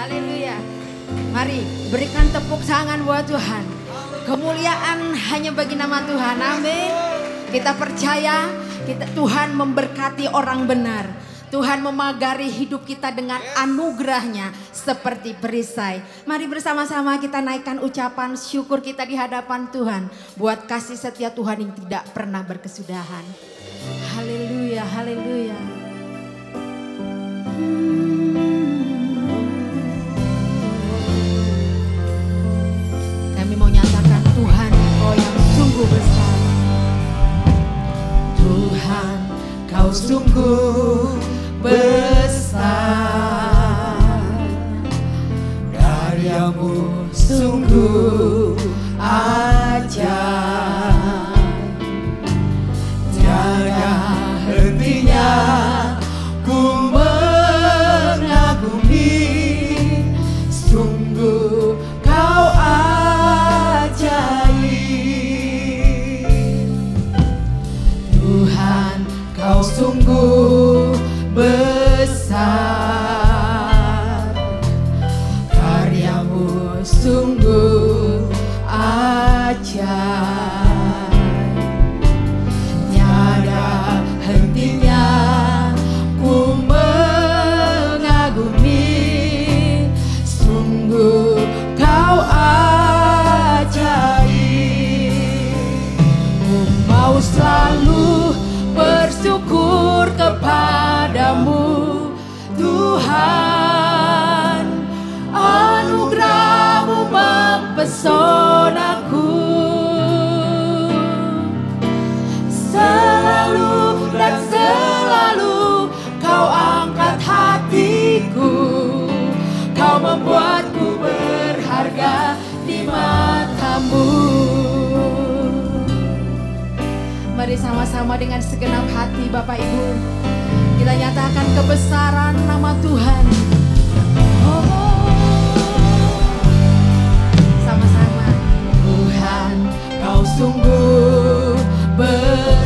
Haleluya. Mari berikan tepuk tangan buat Tuhan. Kemuliaan hanya bagi nama Tuhan. Amin. Kita percaya kita Tuhan memberkati orang benar. Tuhan memagari hidup kita dengan anugerahnya seperti perisai. Mari bersama-sama kita naikkan ucapan syukur kita di hadapan Tuhan. Buat kasih setia Tuhan yang tidak pernah berkesudahan. Haleluya, haleluya. Hmm. sungguh besar. Tuhan kau sungguh besar. Karyamu sungguh ajar bersama dengan segenap hati Bapak Ibu. Kita nyatakan kebesaran nama Tuhan. Oh. Sama-sama. Tuhan, kau sungguh ber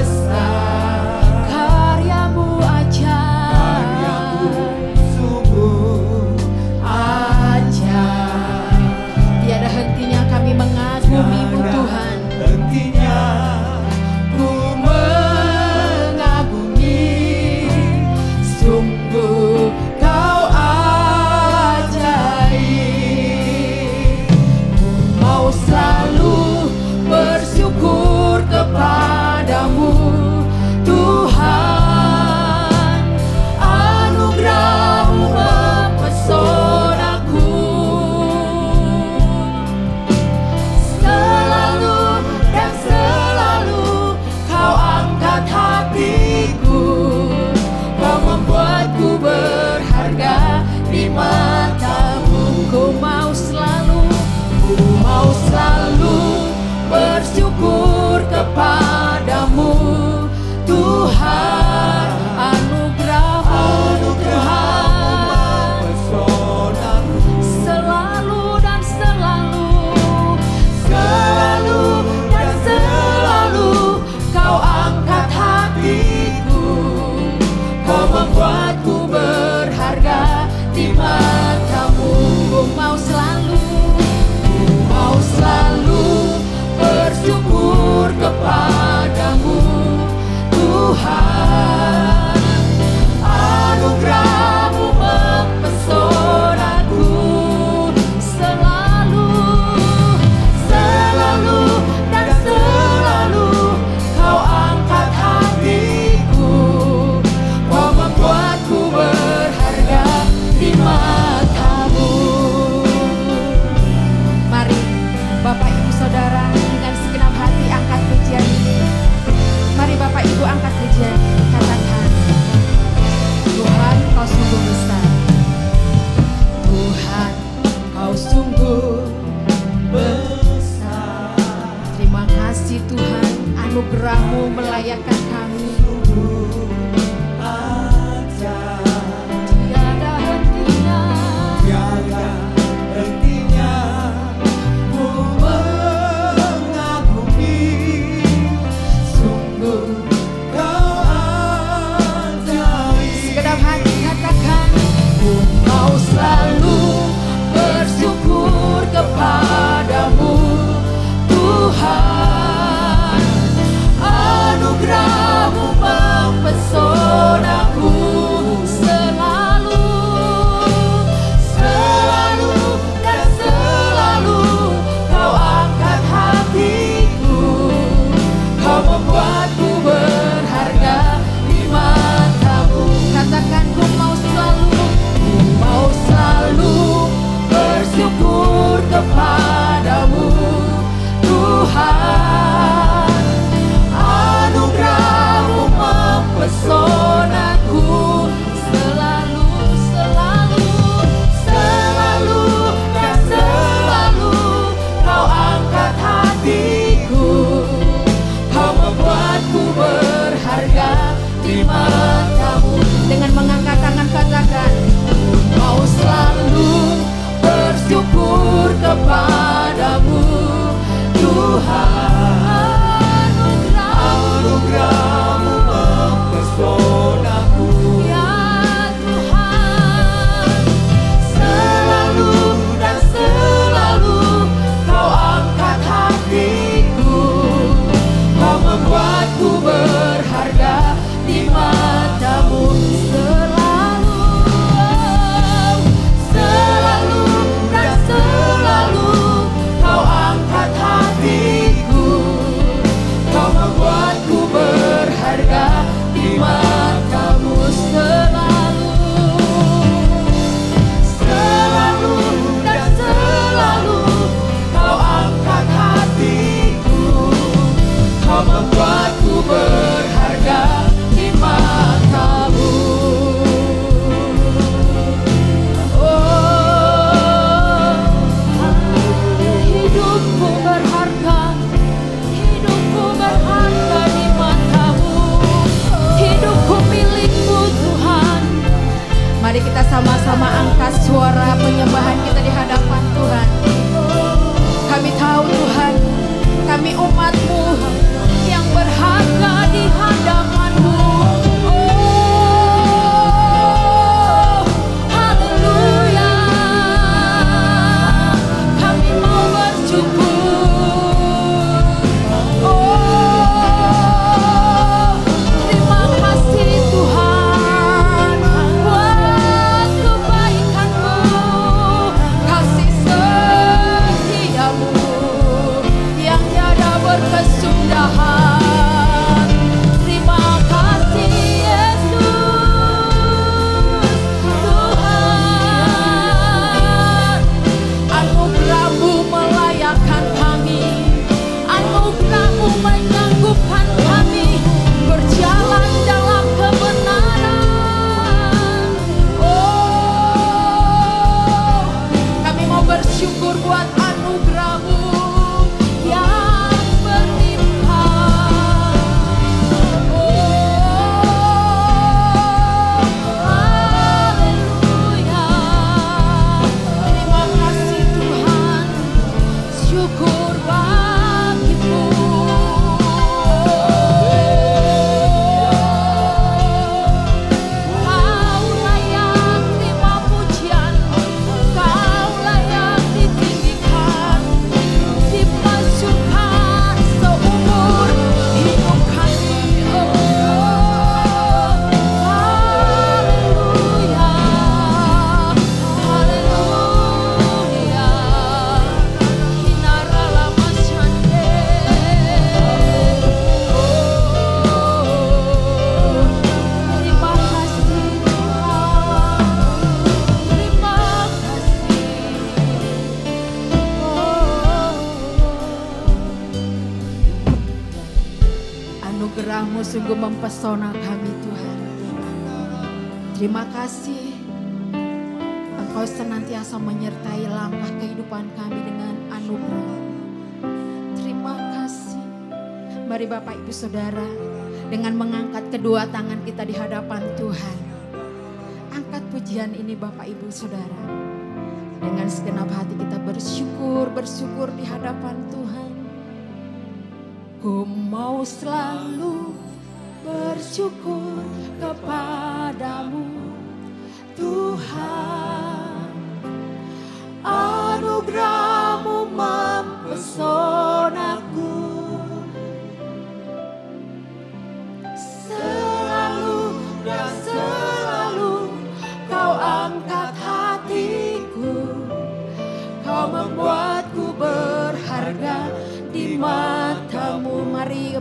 suara penyembahan kita di hadapan Tuhan. Kami tahu Tuhan, kami umat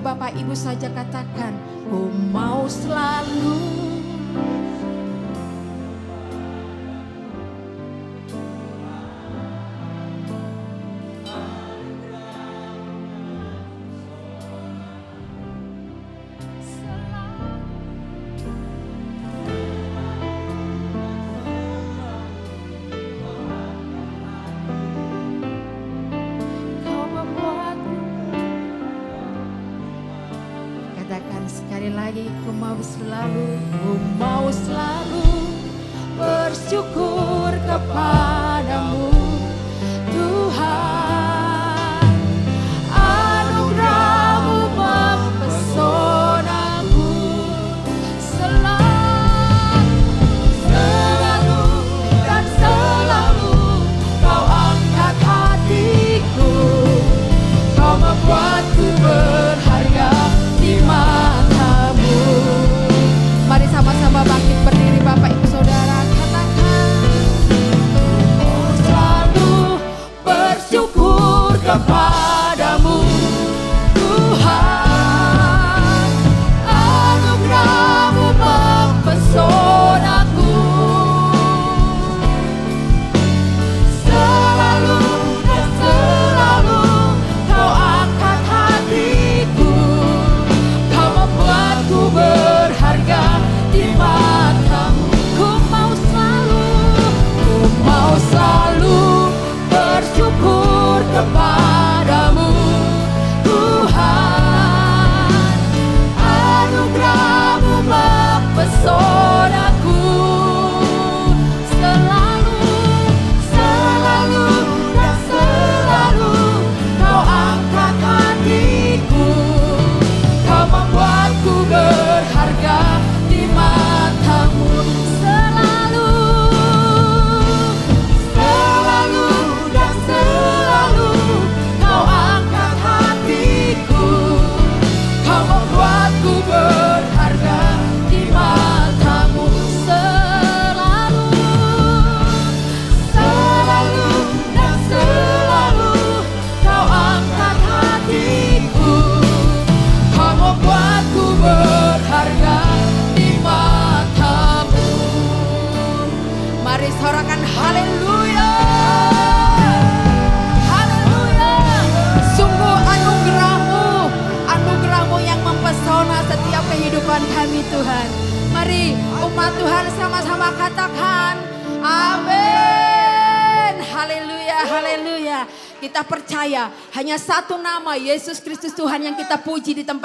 Bapak Ibu saja katakan, ku mau selalu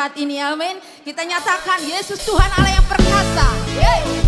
saat ini. Amin. Kita nyatakan Yesus Tuhan Allah yang perkasa. Yeay.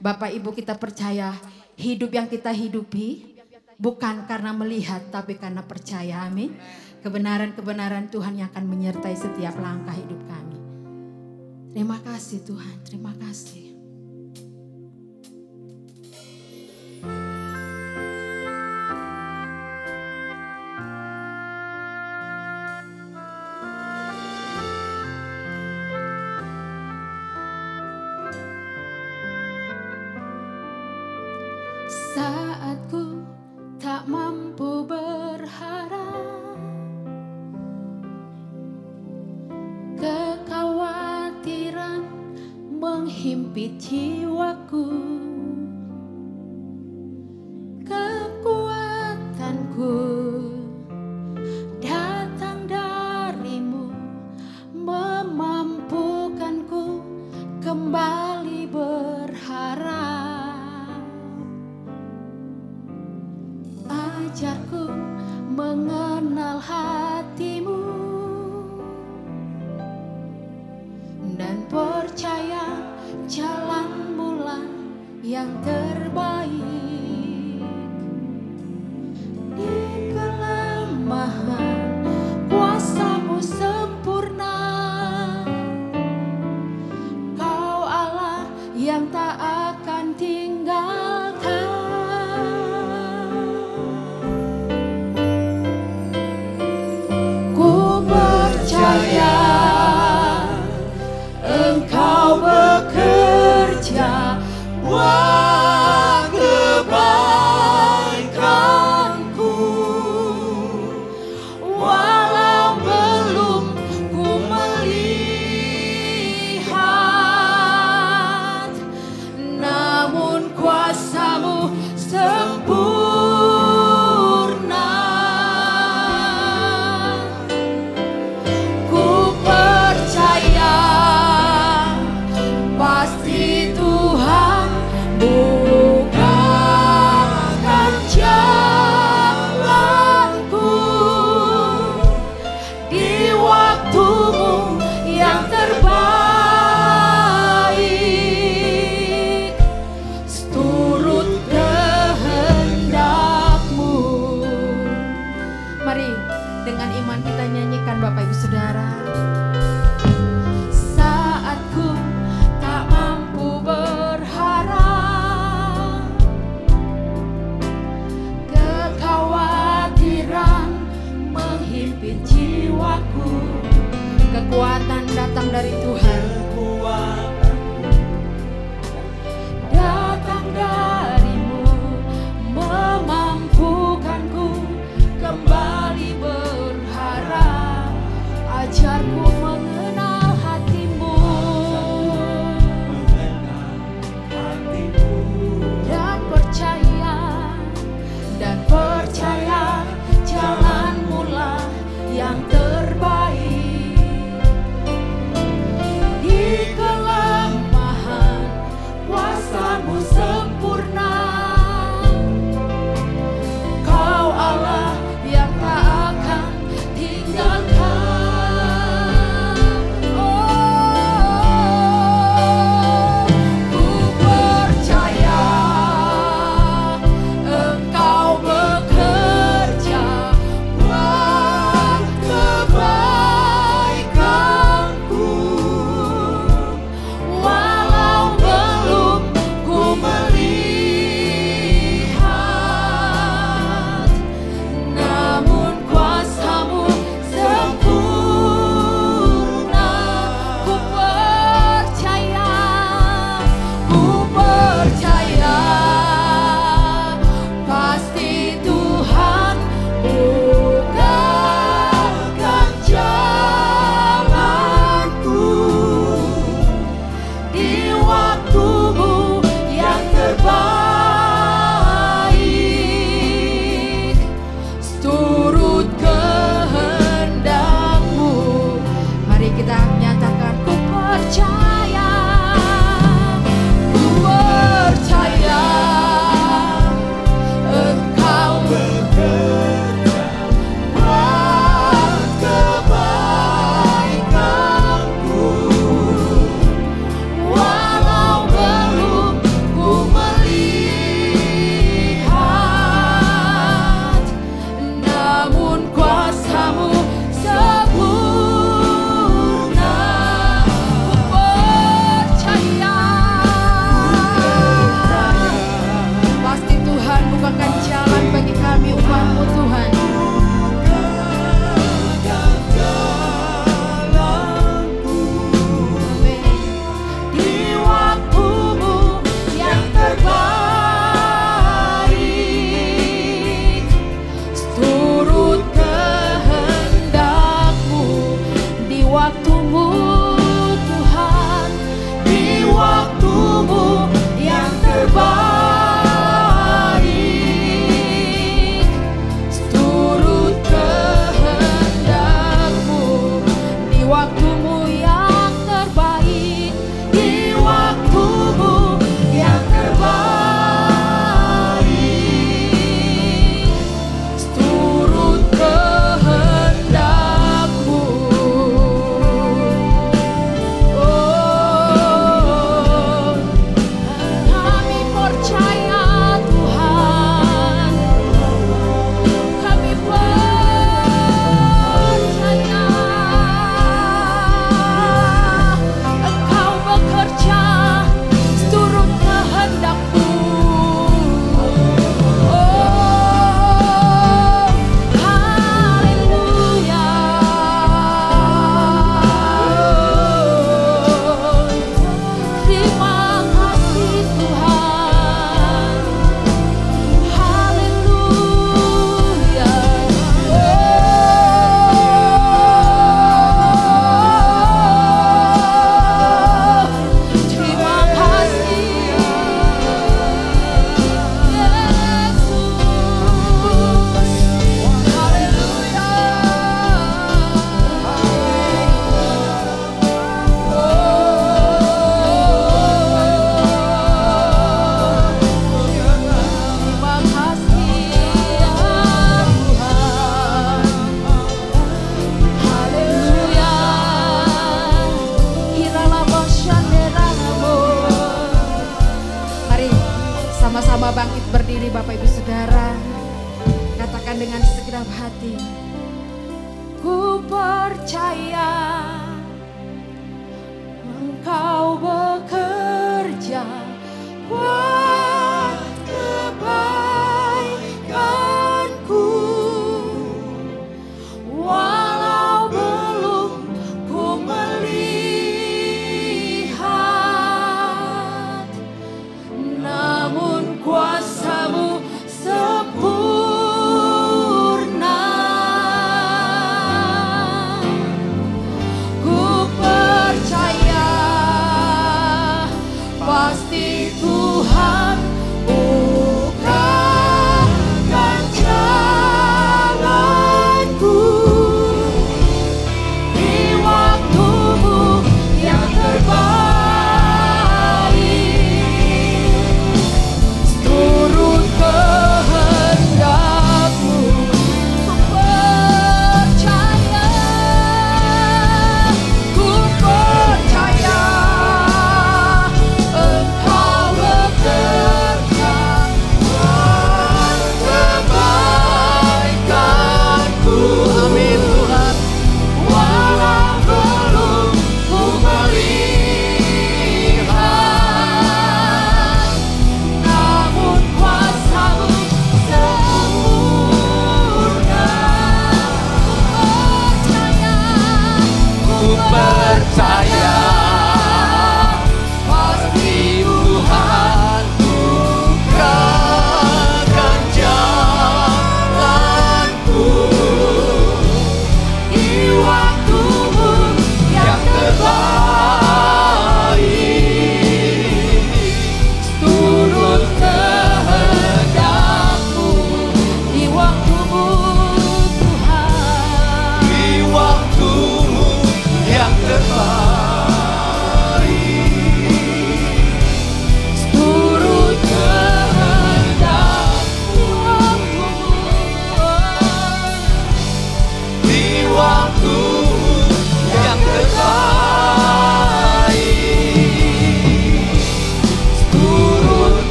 Bapak Ibu kita percaya hidup yang kita hidupi bukan karena melihat tapi karena percaya. Amin. Kebenaran-kebenaran Tuhan yang akan menyertai setiap langkah hidup kami. Terima kasih Tuhan, terima kasih. jiwaku.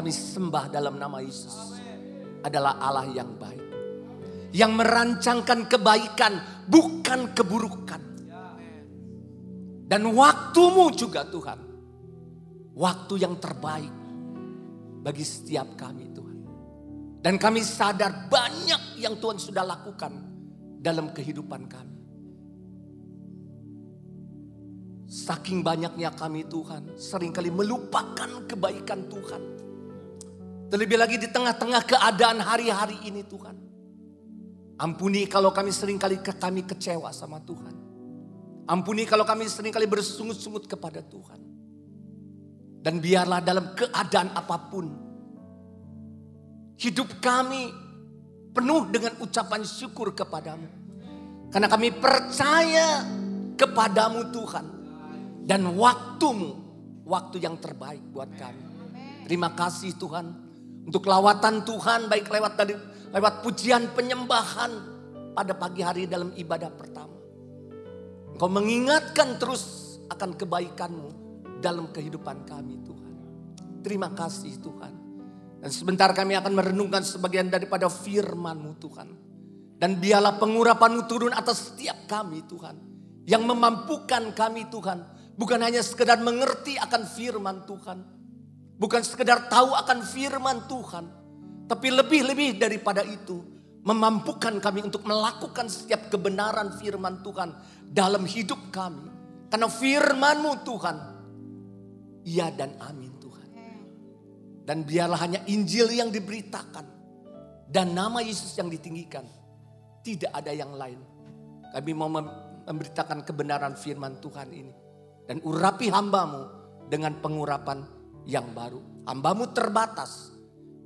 Kami sembah dalam nama Yesus. Adalah Allah yang baik. Yang merancangkan kebaikan bukan keburukan. Dan waktumu juga Tuhan. Waktu yang terbaik bagi setiap kami Tuhan. Dan kami sadar banyak yang Tuhan sudah lakukan dalam kehidupan kami. Saking banyaknya kami Tuhan, sering kali melupakan kebaikan Tuhan. Terlebih lagi di tengah-tengah keadaan hari-hari ini Tuhan. Ampuni kalau kami sering kali kami kecewa sama Tuhan. Ampuni kalau kami sering kali bersungut-sungut kepada Tuhan. Dan biarlah dalam keadaan apa pun. Hidup kami penuh dengan ucapan syukur kepadamu. Karena kami percaya kepadamu Tuhan dan waktumu, waktu yang terbaik buat kami. Terima kasih Tuhan untuk lawatan Tuhan baik lewat dari lewat pujian penyembahan pada pagi hari dalam ibadah pertama. Engkau mengingatkan terus akan kebaikanmu dalam kehidupan kami Tuhan. Terima kasih Tuhan. Dan sebentar kami akan merenungkan sebagian daripada firman-Mu Tuhan. Dan biarlah pengurapan-Mu turun atas setiap kami Tuhan. Yang memampukan kami Tuhan Bukan hanya sekedar mengerti akan firman Tuhan. Bukan sekedar tahu akan firman Tuhan. Tapi lebih-lebih daripada itu. Memampukan kami untuk melakukan setiap kebenaran firman Tuhan dalam hidup kami. Karena firmanmu Tuhan. Ya dan amin Tuhan. Dan biarlah hanya Injil yang diberitakan. Dan nama Yesus yang ditinggikan. Tidak ada yang lain. Kami mau memberitakan kebenaran firman Tuhan ini dan urapi hambamu dengan pengurapan yang baru. Hambamu terbatas,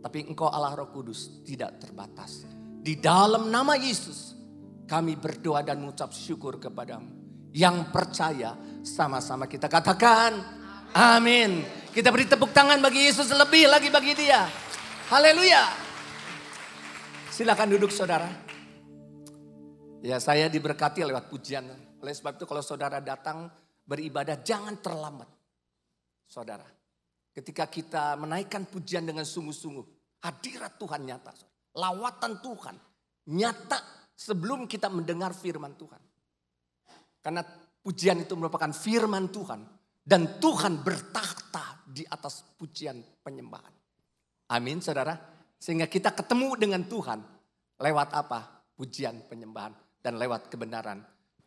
tapi engkau Allah roh kudus tidak terbatas. Di dalam nama Yesus kami berdoa dan mengucap syukur kepadamu. Yang percaya sama-sama kita katakan amin. Kita beri tepuk tangan bagi Yesus lebih lagi bagi dia. Haleluya. Silakan duduk saudara. Ya saya diberkati lewat pujian. Oleh sebab itu kalau saudara datang beribadah jangan terlambat. Saudara, ketika kita menaikkan pujian dengan sungguh-sungguh, hadirat Tuhan nyata. Lawatan Tuhan nyata sebelum kita mendengar firman Tuhan. Karena pujian itu merupakan firman Tuhan. Dan Tuhan bertakhta di atas pujian penyembahan. Amin saudara. Sehingga kita ketemu dengan Tuhan lewat apa? Pujian penyembahan dan lewat kebenaran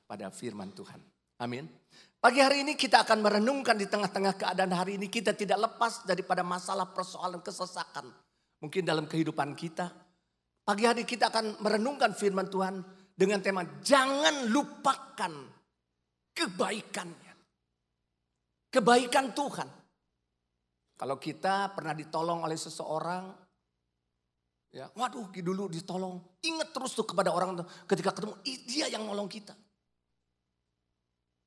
pada firman Tuhan. Amin. Pagi hari ini kita akan merenungkan di tengah-tengah keadaan hari ini kita tidak lepas daripada masalah persoalan kesesakan. Mungkin dalam kehidupan kita. Pagi hari kita akan merenungkan firman Tuhan dengan tema jangan lupakan kebaikannya. Kebaikan Tuhan. Kalau kita pernah ditolong oleh seseorang, ya, waduh dulu ditolong, ingat terus tuh kepada orang ketika ketemu, dia yang nolong kita.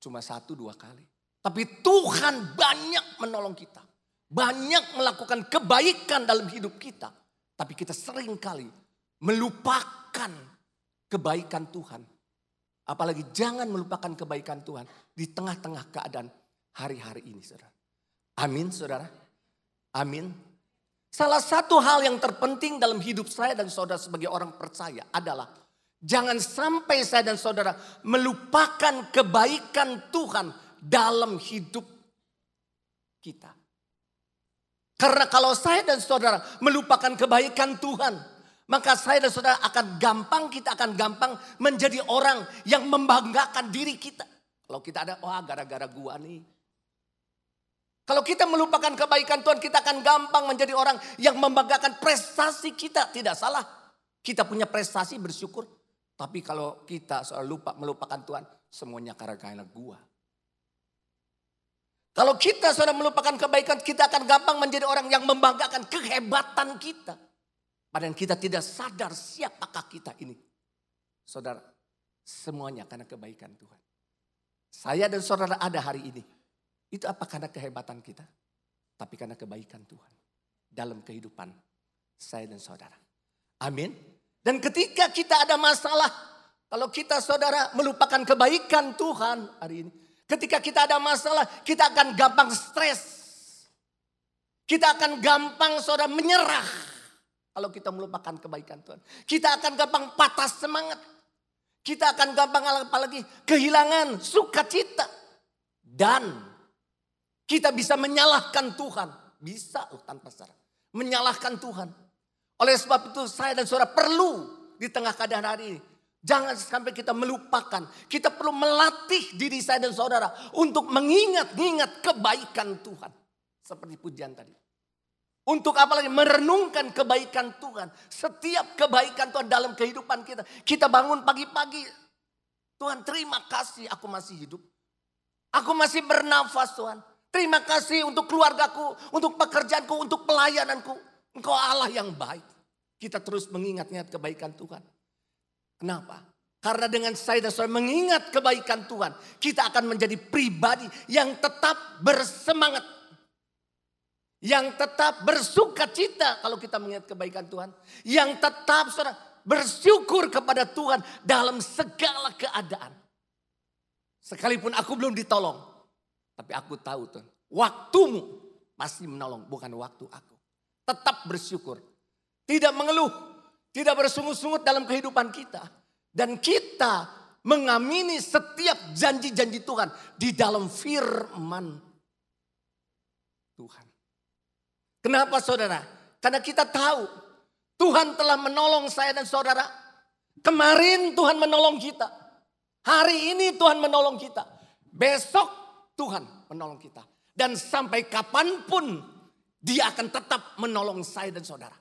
Cuma satu dua kali. Tapi Tuhan banyak menolong kita. Banyak melakukan kebaikan dalam hidup kita. Tapi kita sering kali melupakan kebaikan Tuhan. Apalagi jangan melupakan kebaikan Tuhan di tengah-tengah keadaan hari-hari ini saudara. Amin saudara. Amin. Salah satu hal yang terpenting dalam hidup saya dan saudara sebagai orang percaya adalah Jangan sampai saya dan saudara melupakan kebaikan Tuhan dalam hidup kita. Karena kalau saya dan saudara melupakan kebaikan Tuhan, maka saya dan saudara akan gampang, kita akan gampang menjadi orang yang membanggakan diri kita. Kalau kita ada, wah gara-gara gua nih. Kalau kita melupakan kebaikan Tuhan, kita akan gampang menjadi orang yang membanggakan prestasi kita. Tidak salah. Kita punya prestasi bersyukur. Tapi kalau kita soal lupa melupakan Tuhan, semuanya karena gua. Kalau kita sudah melupakan kebaikan, kita akan gampang menjadi orang yang membanggakan kehebatan kita. Padahal kita tidak sadar siapakah kita ini. Saudara, semuanya karena kebaikan Tuhan. Saya dan saudara ada hari ini. Itu apa karena kehebatan kita? Tapi karena kebaikan Tuhan. Dalam kehidupan saya dan saudara. Amin. Dan ketika kita ada masalah, Kalau kita saudara melupakan kebaikan Tuhan hari ini. Ketika kita ada masalah, kita akan gampang stres. Kita akan gampang saudara menyerah. Kalau kita melupakan kebaikan Tuhan. Kita akan gampang patah semangat. Kita akan gampang apalagi kehilangan sukacita. Dan kita bisa menyalahkan Tuhan. Bisa loh tanpa salah. Menyalahkan Tuhan. Oleh sebab itu saya dan saudara perlu di tengah keadaan hari ini. Jangan sampai kita melupakan. Kita perlu melatih diri saya dan saudara untuk mengingat-ingat kebaikan Tuhan. Seperti pujian tadi. Untuk apa lagi? Merenungkan kebaikan Tuhan. Setiap kebaikan Tuhan dalam kehidupan kita. Kita bangun pagi-pagi. Tuhan terima kasih aku masih hidup. Aku masih bernafas Tuhan. Terima kasih untuk keluargaku, untuk pekerjaanku, untuk pelayananku. Engkau Allah yang baik. Kita terus mengingat-ingat kebaikan Tuhan. Kenapa? Karena dengan saya dan saudara mengingat kebaikan Tuhan, kita akan menjadi pribadi yang tetap bersemangat. Yang tetap bersuka cita kalau kita mengingat kebaikan Tuhan. Yang tetap saudara bersyukur kepada Tuhan dalam segala keadaan. Sekalipun aku belum ditolong. Tapi aku tahu Tuhan, waktumu masih menolong, bukan waktu aku. Tetap bersyukur. Tidak mengeluh, tidak bersungut-sungut dalam kehidupan kita. Dan kita mengamini setiap janji-janji Tuhan di dalam firman Tuhan. Kenapa saudara? Karena kita tahu Tuhan telah menolong saya dan saudara. Kemarin Tuhan menolong kita. Hari ini Tuhan menolong kita. Besok Tuhan menolong kita. Dan sampai kapan pun dia akan tetap menolong saya dan saudara.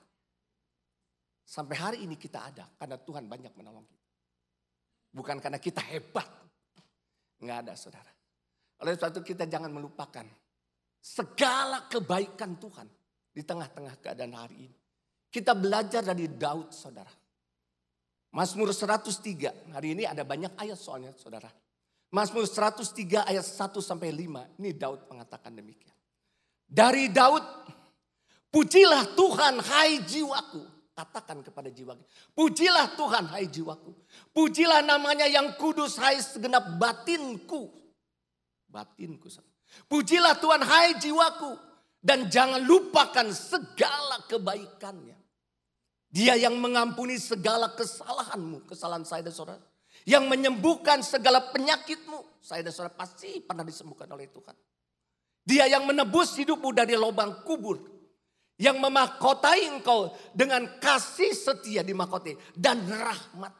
Sampai hari ini kita ada karena Tuhan banyak menolong kita. Bukan karena kita hebat. Enggak ada saudara. Oleh sebab itu kita jangan melupakan segala kebaikan Tuhan di tengah-tengah keadaan hari ini. Kita belajar dari Daud saudara. Mazmur 103, hari ini ada banyak ayat soalnya saudara. Mazmur 103 ayat 1 sampai 5, ini Daud mengatakan demikian. Dari Daud, pujilah Tuhan hai jiwaku Katakan kepada jiwa Pujilah Tuhan hai jiwaku. Pujilah namanya yang kudus hai segenap batinku. Batinku. Pujilah Tuhan hai jiwaku. Dan jangan lupakan segala kebaikannya. Dia yang mengampuni segala kesalahanmu. Kesalahan saya dan saudara. Yang menyembuhkan segala penyakitmu. Saya dan saudara pasti pernah disembuhkan oleh Tuhan. Dia yang menebus hidupmu dari lubang kubur yang memahkotai engkau dengan kasih setia di mahkota dan rahmat.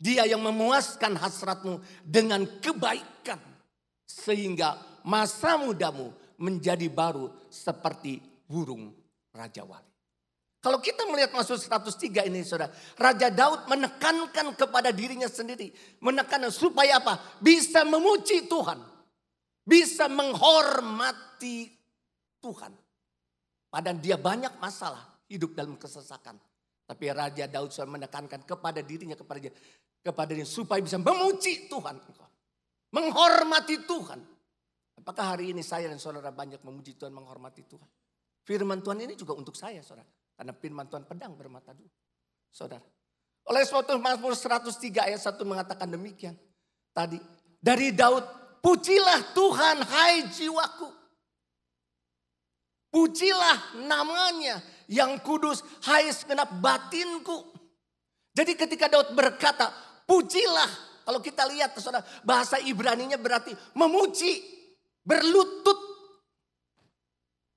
Dia yang memuaskan hasratmu dengan kebaikan sehingga masa mudamu menjadi baru seperti burung Raja Wali. Kalau kita melihat masuk 103 ini saudara. Raja Daud menekankan kepada dirinya sendiri. Menekankan supaya apa? Bisa memuji Tuhan. Bisa menghormati Tuhan. Padahal dia banyak masalah hidup dalam kesesakan. Tapi Raja Daud sudah menekankan kepada dirinya, kepada dia, kepada dia supaya bisa memuji Tuhan. Menghormati Tuhan. Apakah hari ini saya dan saudara banyak memuji Tuhan, menghormati Tuhan? Firman Tuhan ini juga untuk saya saudara. Karena firman Tuhan pedang bermata dua. Saudara. Oleh sebab itu Mazmur 103 ayat 1 mengatakan demikian. Tadi. Dari Daud. Pujilah Tuhan hai jiwaku. Pujilah namanya yang kudus, hai segenap batinku. Jadi ketika Daud berkata, pujilah. Kalau kita lihat saudara, bahasa Ibraninya berarti memuji, berlutut.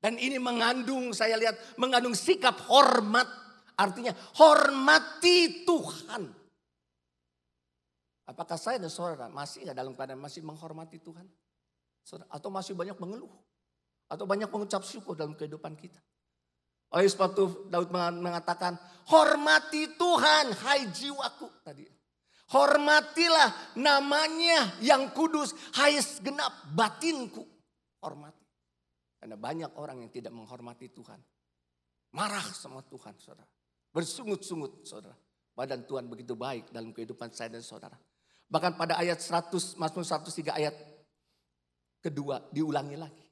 Dan ini mengandung, saya lihat, mengandung sikap hormat. Artinya hormati Tuhan. Apakah saya dan saudara masih nggak dalam keadaan masih menghormati Tuhan? Saudara, atau masih banyak mengeluh? Atau banyak mengucap syukur dalam kehidupan kita. Oleh sebab itu Daud mengatakan, hormati Tuhan hai jiwaku tadi. Hormatilah namanya yang kudus, hai segenap batinku. Hormati. Karena banyak orang yang tidak menghormati Tuhan. Marah sama Tuhan saudara. Bersungut-sungut saudara. Badan Tuhan begitu baik dalam kehidupan saya dan saudara. Bahkan pada ayat 100, Mazmur 103 ayat kedua diulangi lagi.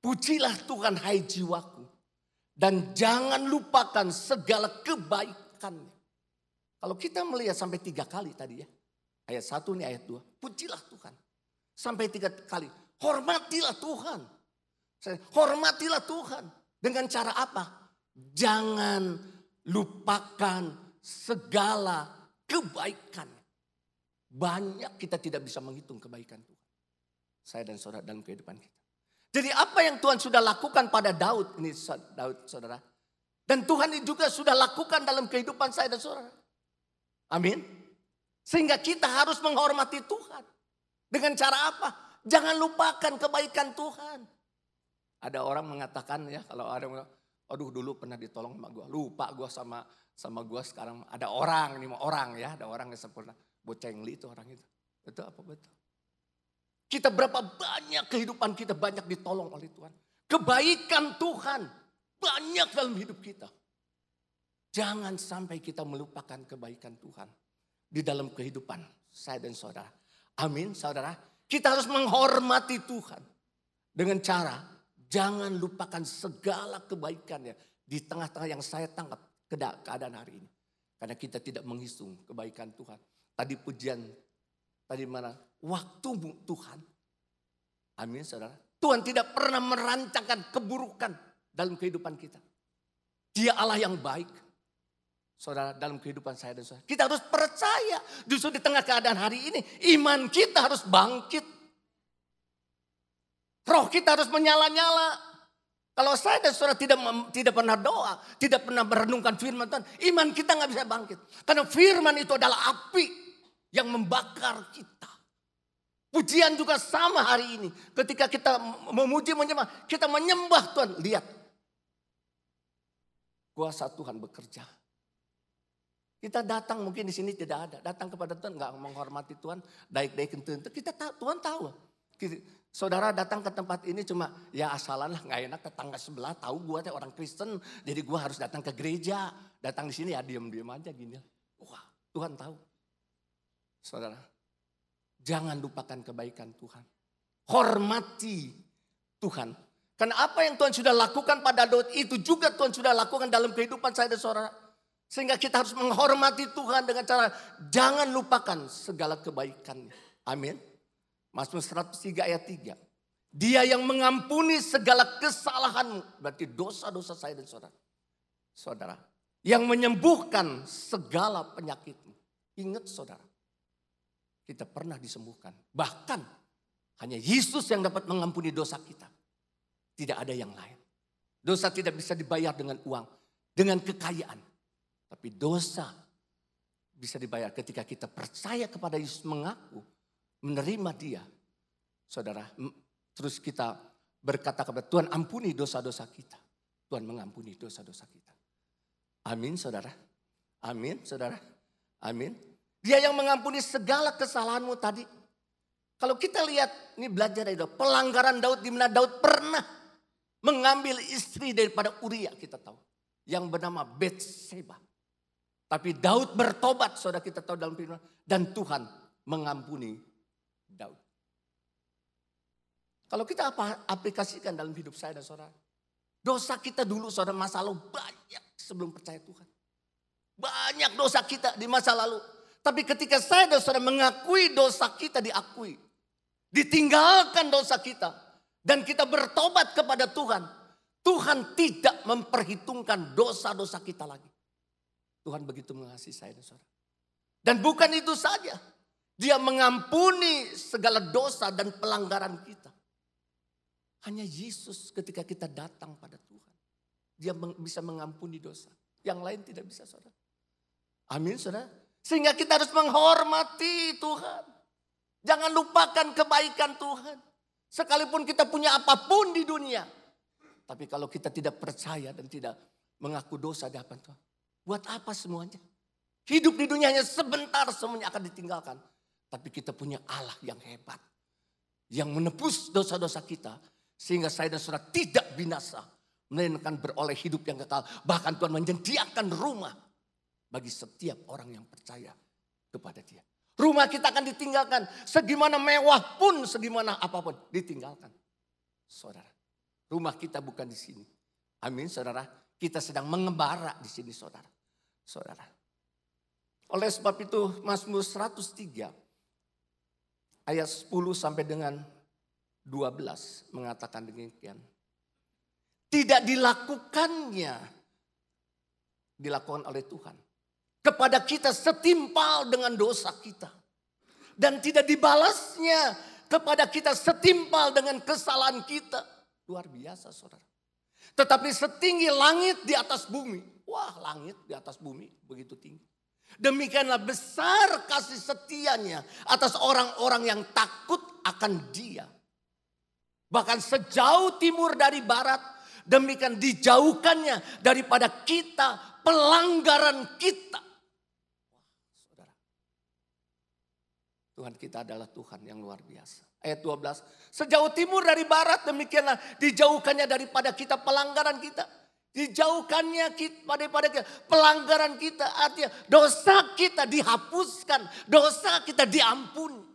Pujilah Tuhan hai jiwaku. Dan jangan lupakan segala kebaikannya. Kalau kita melihat sampai tiga kali tadi ya. Ayat satu ini ayat dua. Pujilah Tuhan. Sampai tiga kali. Hormatilah Tuhan. Hormatilah Tuhan. Dengan cara apa? Jangan lupakan segala kebaikan. Banyak kita tidak bisa menghitung kebaikan Tuhan. Saya dan saudara dalam kehidupan kita. Jadi apa yang Tuhan sudah lakukan pada Daud, ini Daud saudara. Dan Tuhan juga sudah lakukan dalam kehidupan saya dan saudara. Amin. Sehingga kita harus menghormati Tuhan. Dengan cara apa? Jangan lupakan kebaikan Tuhan. Ada orang mengatakan ya kalau ada yang aduh dulu pernah ditolong sama gue. Lupa gue sama sama gue sekarang. Ada orang, ini orang ya, ada orang yang sempurna. Bocengli itu orang itu. Betul apa betul? Kita berapa banyak kehidupan kita banyak ditolong oleh Tuhan. Kebaikan Tuhan banyak dalam hidup kita. Jangan sampai kita melupakan kebaikan Tuhan di dalam kehidupan saya dan saudara. Amin saudara. Kita harus menghormati Tuhan. Dengan cara jangan lupakan segala kebaikannya di tengah-tengah yang saya tangkap keadaan hari ini. Karena kita tidak menghitung kebaikan Tuhan. Tadi pujian, tadi mana? waktumu Tuhan. Amin saudara. Tuhan tidak pernah merancangkan keburukan dalam kehidupan kita. Dia Allah yang baik. Saudara dalam kehidupan saya dan saudara. Kita harus percaya justru di tengah keadaan hari ini. Iman kita harus bangkit. Roh kita harus menyala-nyala. Kalau saya dan saudara tidak tidak pernah doa, tidak pernah merenungkan firman Tuhan, iman kita nggak bisa bangkit. Karena firman itu adalah api yang membakar kita. Pujian juga sama hari ini. Ketika kita memuji menyembah, kita menyembah Tuhan. Lihat. Kuasa Tuhan bekerja. Kita datang mungkin di sini tidak ada. Datang kepada Tuhan nggak menghormati Tuhan. Daik-daik itu. Kita tahu, Tuhan tahu. Saudara datang ke tempat ini cuma ya asalan lah nggak enak tetangga sebelah tahu gue teh orang Kristen jadi gue harus datang ke gereja datang di sini ya diem-diem aja gini wah Tuhan tahu saudara Jangan lupakan kebaikan Tuhan. Hormati Tuhan. Karena apa yang Tuhan sudah lakukan pada Daud itu juga Tuhan sudah lakukan dalam kehidupan saya dan saudara. Sehingga kita harus menghormati Tuhan dengan cara jangan lupakan segala kebaikannya. Amin. Mazmur 103 ayat 3. Dia yang mengampuni segala kesalahanmu. Berarti dosa-dosa saya dan saudara. Saudara. Yang menyembuhkan segala penyakitmu. Ingat saudara kita pernah disembuhkan. Bahkan hanya Yesus yang dapat mengampuni dosa kita. Tidak ada yang lain. Dosa tidak bisa dibayar dengan uang, dengan kekayaan. Tapi dosa bisa dibayar ketika kita percaya kepada Yesus mengaku, menerima dia. Saudara, terus kita berkata kepada Tuhan ampuni dosa-dosa kita. Tuhan mengampuni dosa-dosa kita. Amin saudara. Amin saudara. Amin. Dia yang mengampuni segala kesalahanmu tadi. Kalau kita lihat, ini belajar dari Daud. Pelanggaran Daud di mana Daud pernah mengambil istri daripada Uria kita tahu. Yang bernama Betseba. Tapi Daud bertobat, saudara kita tahu dalam firman. Dan Tuhan mengampuni Daud. Kalau kita apa aplikasikan dalam hidup saya dan saudara. Dosa kita dulu saudara masa lalu banyak sebelum percaya Tuhan. Banyak dosa kita di masa lalu. Tapi ketika saya dan saudara mengakui dosa kita diakui. Ditinggalkan dosa kita. Dan kita bertobat kepada Tuhan. Tuhan tidak memperhitungkan dosa-dosa kita lagi. Tuhan begitu mengasihi saya dan saudara. Dan bukan itu saja. Dia mengampuni segala dosa dan pelanggaran kita. Hanya Yesus ketika kita datang pada Tuhan. Dia bisa mengampuni dosa. Yang lain tidak bisa saudara. Amin saudara. Sehingga kita harus menghormati Tuhan. Jangan lupakan kebaikan Tuhan. Sekalipun kita punya apa pun di dunia. Tapi kalau kita tidak percaya dan tidak mengaku dosa di hadapan Tuhan. Buat apa semuanya? Hidup di dunia hanya sebentar semuanya akan ditinggalkan. Tapi kita punya Allah yang hebat. Yang menebus dosa-dosa kita. Sehingga saya dan saudara tidak binasa. Melainkan beroleh hidup yang kekal. Bahkan Tuhan menyediakan rumah bagi setiap orang yang percaya kepada dia. Rumah kita akan ditinggalkan. Segimana mewah pun, segimana apa pun ditinggalkan. Saudara, rumah kita bukan di sini. Amin saudara. Kita sedang mengembara di sini saudara. Saudara. Oleh sebab itu Mazmur 103 ayat 10 sampai dengan 12 mengatakan demikian. Tidak dilakukannya dilakukan oleh Tuhan kepada kita setimpal dengan dosa kita dan tidak dibalasnya kepada kita setimpal dengan kesalahan kita. Luar biasa saudara. Tetapi setinggi langit di atas bumi. Wah langit di atas bumi begitu tinggi. Demikianlah besar kasih setianya atas orang-orang yang takut akan dia. Bahkan sejauh timur dari barat, demikian dijauhkannya daripada kita, pelanggaran kita. Saudara, Tuhan kita adalah Tuhan yang luar biasa. Ayat 12, sejauh timur dari barat demikianlah dijauhkannya daripada kita pelanggaran kita. Dijauhkannya kita, daripada kita, pelanggaran kita artinya dosa kita dihapuskan, dosa kita diampuni.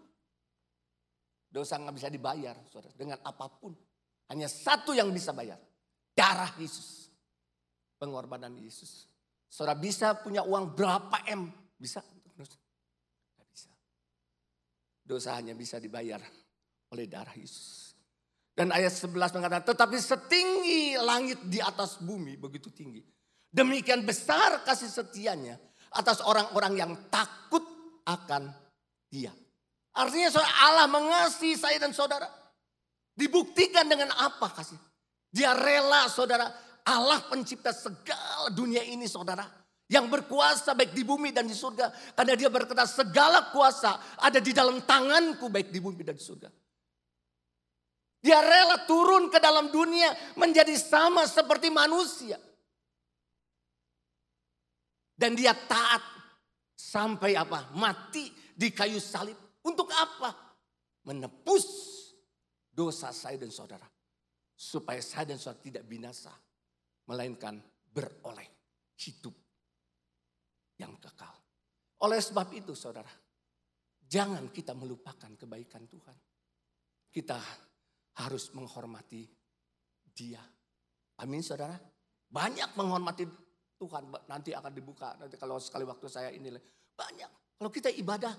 Dosa nggak bisa dibayar, saudara, dengan apa pun. Hanya satu yang bisa bayar, darah Yesus, pengorbanan Yesus. Saudara bisa punya uang berapa m, bisa? Dosa hanya bisa dibayar oleh darah Yesus. Dan ayat 11 mengatakan, tetapi setinggi langit di atas bumi, begitu tinggi. Demikian besar kasih setianya atas orang-orang yang takut akan dia. Artinya Allah mengasihi saya dan saudara. Dibuktikan dengan apa kasih? Dia rela saudara, Allah pencipta segala dunia ini saudara. Yang berkuasa baik di bumi dan di surga. Karena dia berkata segala kuasa ada di dalam tanganku baik di bumi dan di surga. Dia rela turun ke dalam dunia menjadi sama seperti manusia. Dan dia taat sampai apa? Mati di kayu salib. Untuk apa? Menepus dosa saya dan saudara. Supaya saya dan saudara tidak binasa. Melainkan beroleh hidup yang kekal. Oleh sebab itu saudara. Jangan kita melupakan kebaikan Tuhan. Kita harus menghormati dia. Amin saudara. Banyak menghormati Tuhan. Nanti akan dibuka. Nanti kalau sekali waktu saya ini. Banyak. Kalau kita ibadah.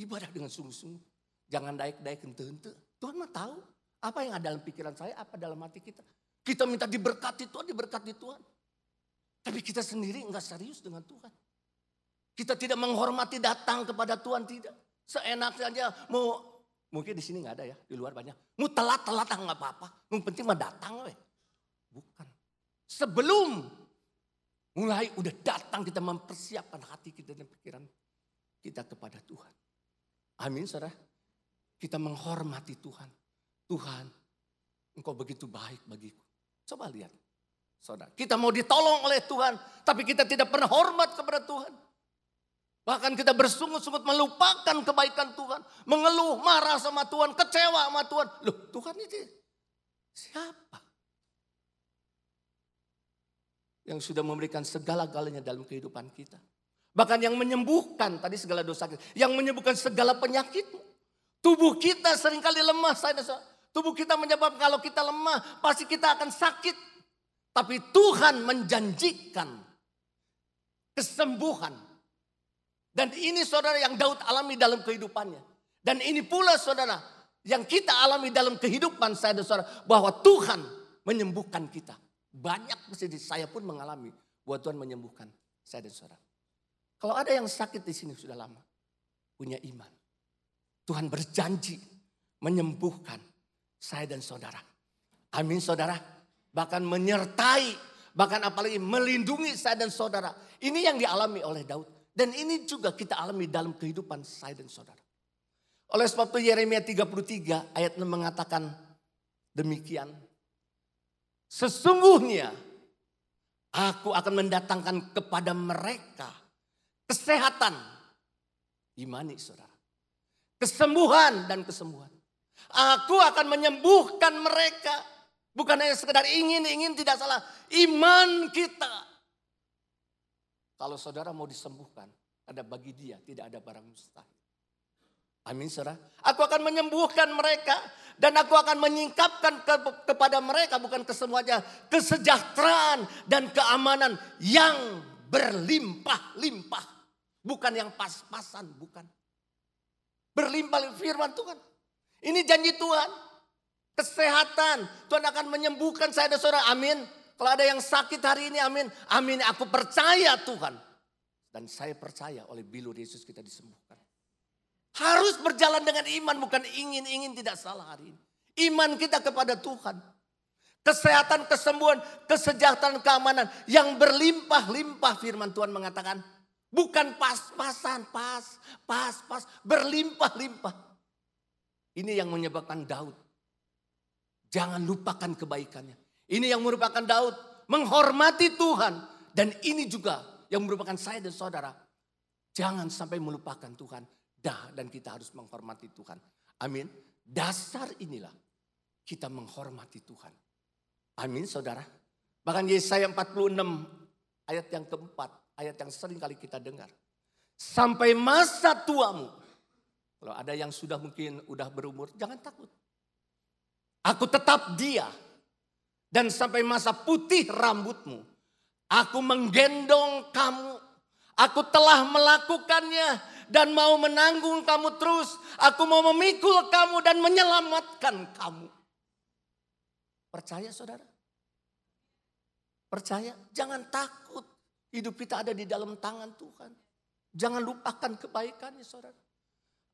Ibadah dengan sungguh-sungguh. Jangan daik-daik ente-ente. Tuhan mah tahu. Apa yang ada dalam pikiran saya. Apa dalam hati kita. Kita minta diberkati Tuhan. Diberkati Tuhan. Tapi kita sendiri enggak serius dengan Tuhan. Kita tidak menghormati datang kepada Tuhan. Tidak. Seenak saja mau Mungkin di sini nggak ada ya, di luar banyak. Mau telat-telat nggak apa-apa. Yang penting mah datang we. Bukan. Sebelum mulai udah datang kita mempersiapkan hati kita dan pikiran kita kepada Tuhan. Amin saudara. Kita menghormati Tuhan. Tuhan engkau begitu baik bagiku. Coba lihat. Saudara, kita mau ditolong oleh Tuhan, tapi kita tidak pernah hormat kepada Tuhan. Bahkan kita bersungut-sungut melupakan kebaikan Tuhan. Mengeluh, marah sama Tuhan, kecewa sama Tuhan. Loh Tuhan itu siapa? Yang sudah memberikan segala-galanya dalam kehidupan kita. Bahkan yang menyembuhkan tadi segala dosa kita. Yang menyembuhkan segala penyakitmu. Tubuh kita sering kali lemah. Saya Tubuh kita menyebabkan kalau kita lemah pasti kita akan sakit. Tapi Tuhan menjanjikan kesembuhan dan ini saudara yang Daud alami dalam kehidupannya. Dan ini pula saudara yang kita alami dalam kehidupan saya dan saudara. Bahwa Tuhan menyembuhkan kita. Banyak mesti saya pun mengalami bahwa Tuhan menyembuhkan saya dan saudara. Kalau ada yang sakit di sini sudah lama. Punya iman. Tuhan berjanji menyembuhkan saya dan saudara. Amin saudara. Bahkan menyertai, bahkan apalagi melindungi saya dan saudara. Ini yang dialami oleh Daud. Dan ini juga kita alami dalam kehidupan saya dan saudara. Oleh sebab itu Yeremia 33 ayat 6 mengatakan demikian. Sesungguhnya aku akan mendatangkan kepada mereka kesehatan. Imani saudara. Kesembuhan dan kesembuhan. Aku akan menyembuhkan mereka. Bukan hanya sekedar ingin-ingin tidak salah. Iman kita kalau saudara mau disembuhkan, ada bagi dia tidak ada barang mustahil. Amin saudara. Aku akan menyembuhkan mereka dan aku akan menyingkapkan ke, kepada mereka bukan kesemuanya kesejahteraan dan keamanan yang berlimpah-limpah. Bukan yang pas-pasan, bukan. Berlimpah firman Tuhan. Ini janji Tuhan. Kesehatan. Tuhan akan menyembuhkan saya dan saudara. Amin. Kalau ada yang sakit hari ini, amin. Amin, aku percaya Tuhan. Dan saya percaya oleh bilur Yesus kita disembuhkan. Harus berjalan dengan iman, bukan ingin-ingin tidak salah hari ini. Iman kita kepada Tuhan. Kesehatan, kesembuhan, kesejahteraan, keamanan yang berlimpah-limpah firman Tuhan mengatakan. Bukan pas-pasan, pas, pas, pas, berlimpah-limpah. Ini yang menyebabkan Daud. Jangan lupakan kebaikannya. Ini yang merupakan Daud menghormati Tuhan. Dan ini juga yang merupakan saya dan saudara. Jangan sampai melupakan Tuhan. Dah dan kita harus menghormati Tuhan. Amin. Dasar inilah kita menghormati Tuhan. Amin saudara. Bahkan Yesaya 46 ayat yang keempat. Ayat yang sering kali kita dengar. Sampai masa tuamu. Kalau ada yang sudah mungkin udah berumur, jangan takut. Aku tetap dia dan sampai masa putih rambutmu. Aku menggendong kamu. Aku telah melakukannya dan mau menanggung kamu terus. Aku mau memikul kamu dan menyelamatkan kamu. Percaya saudara? Percaya? Jangan takut. Hidup kita ada di dalam tangan Tuhan. Jangan lupakan kebaikannya saudara.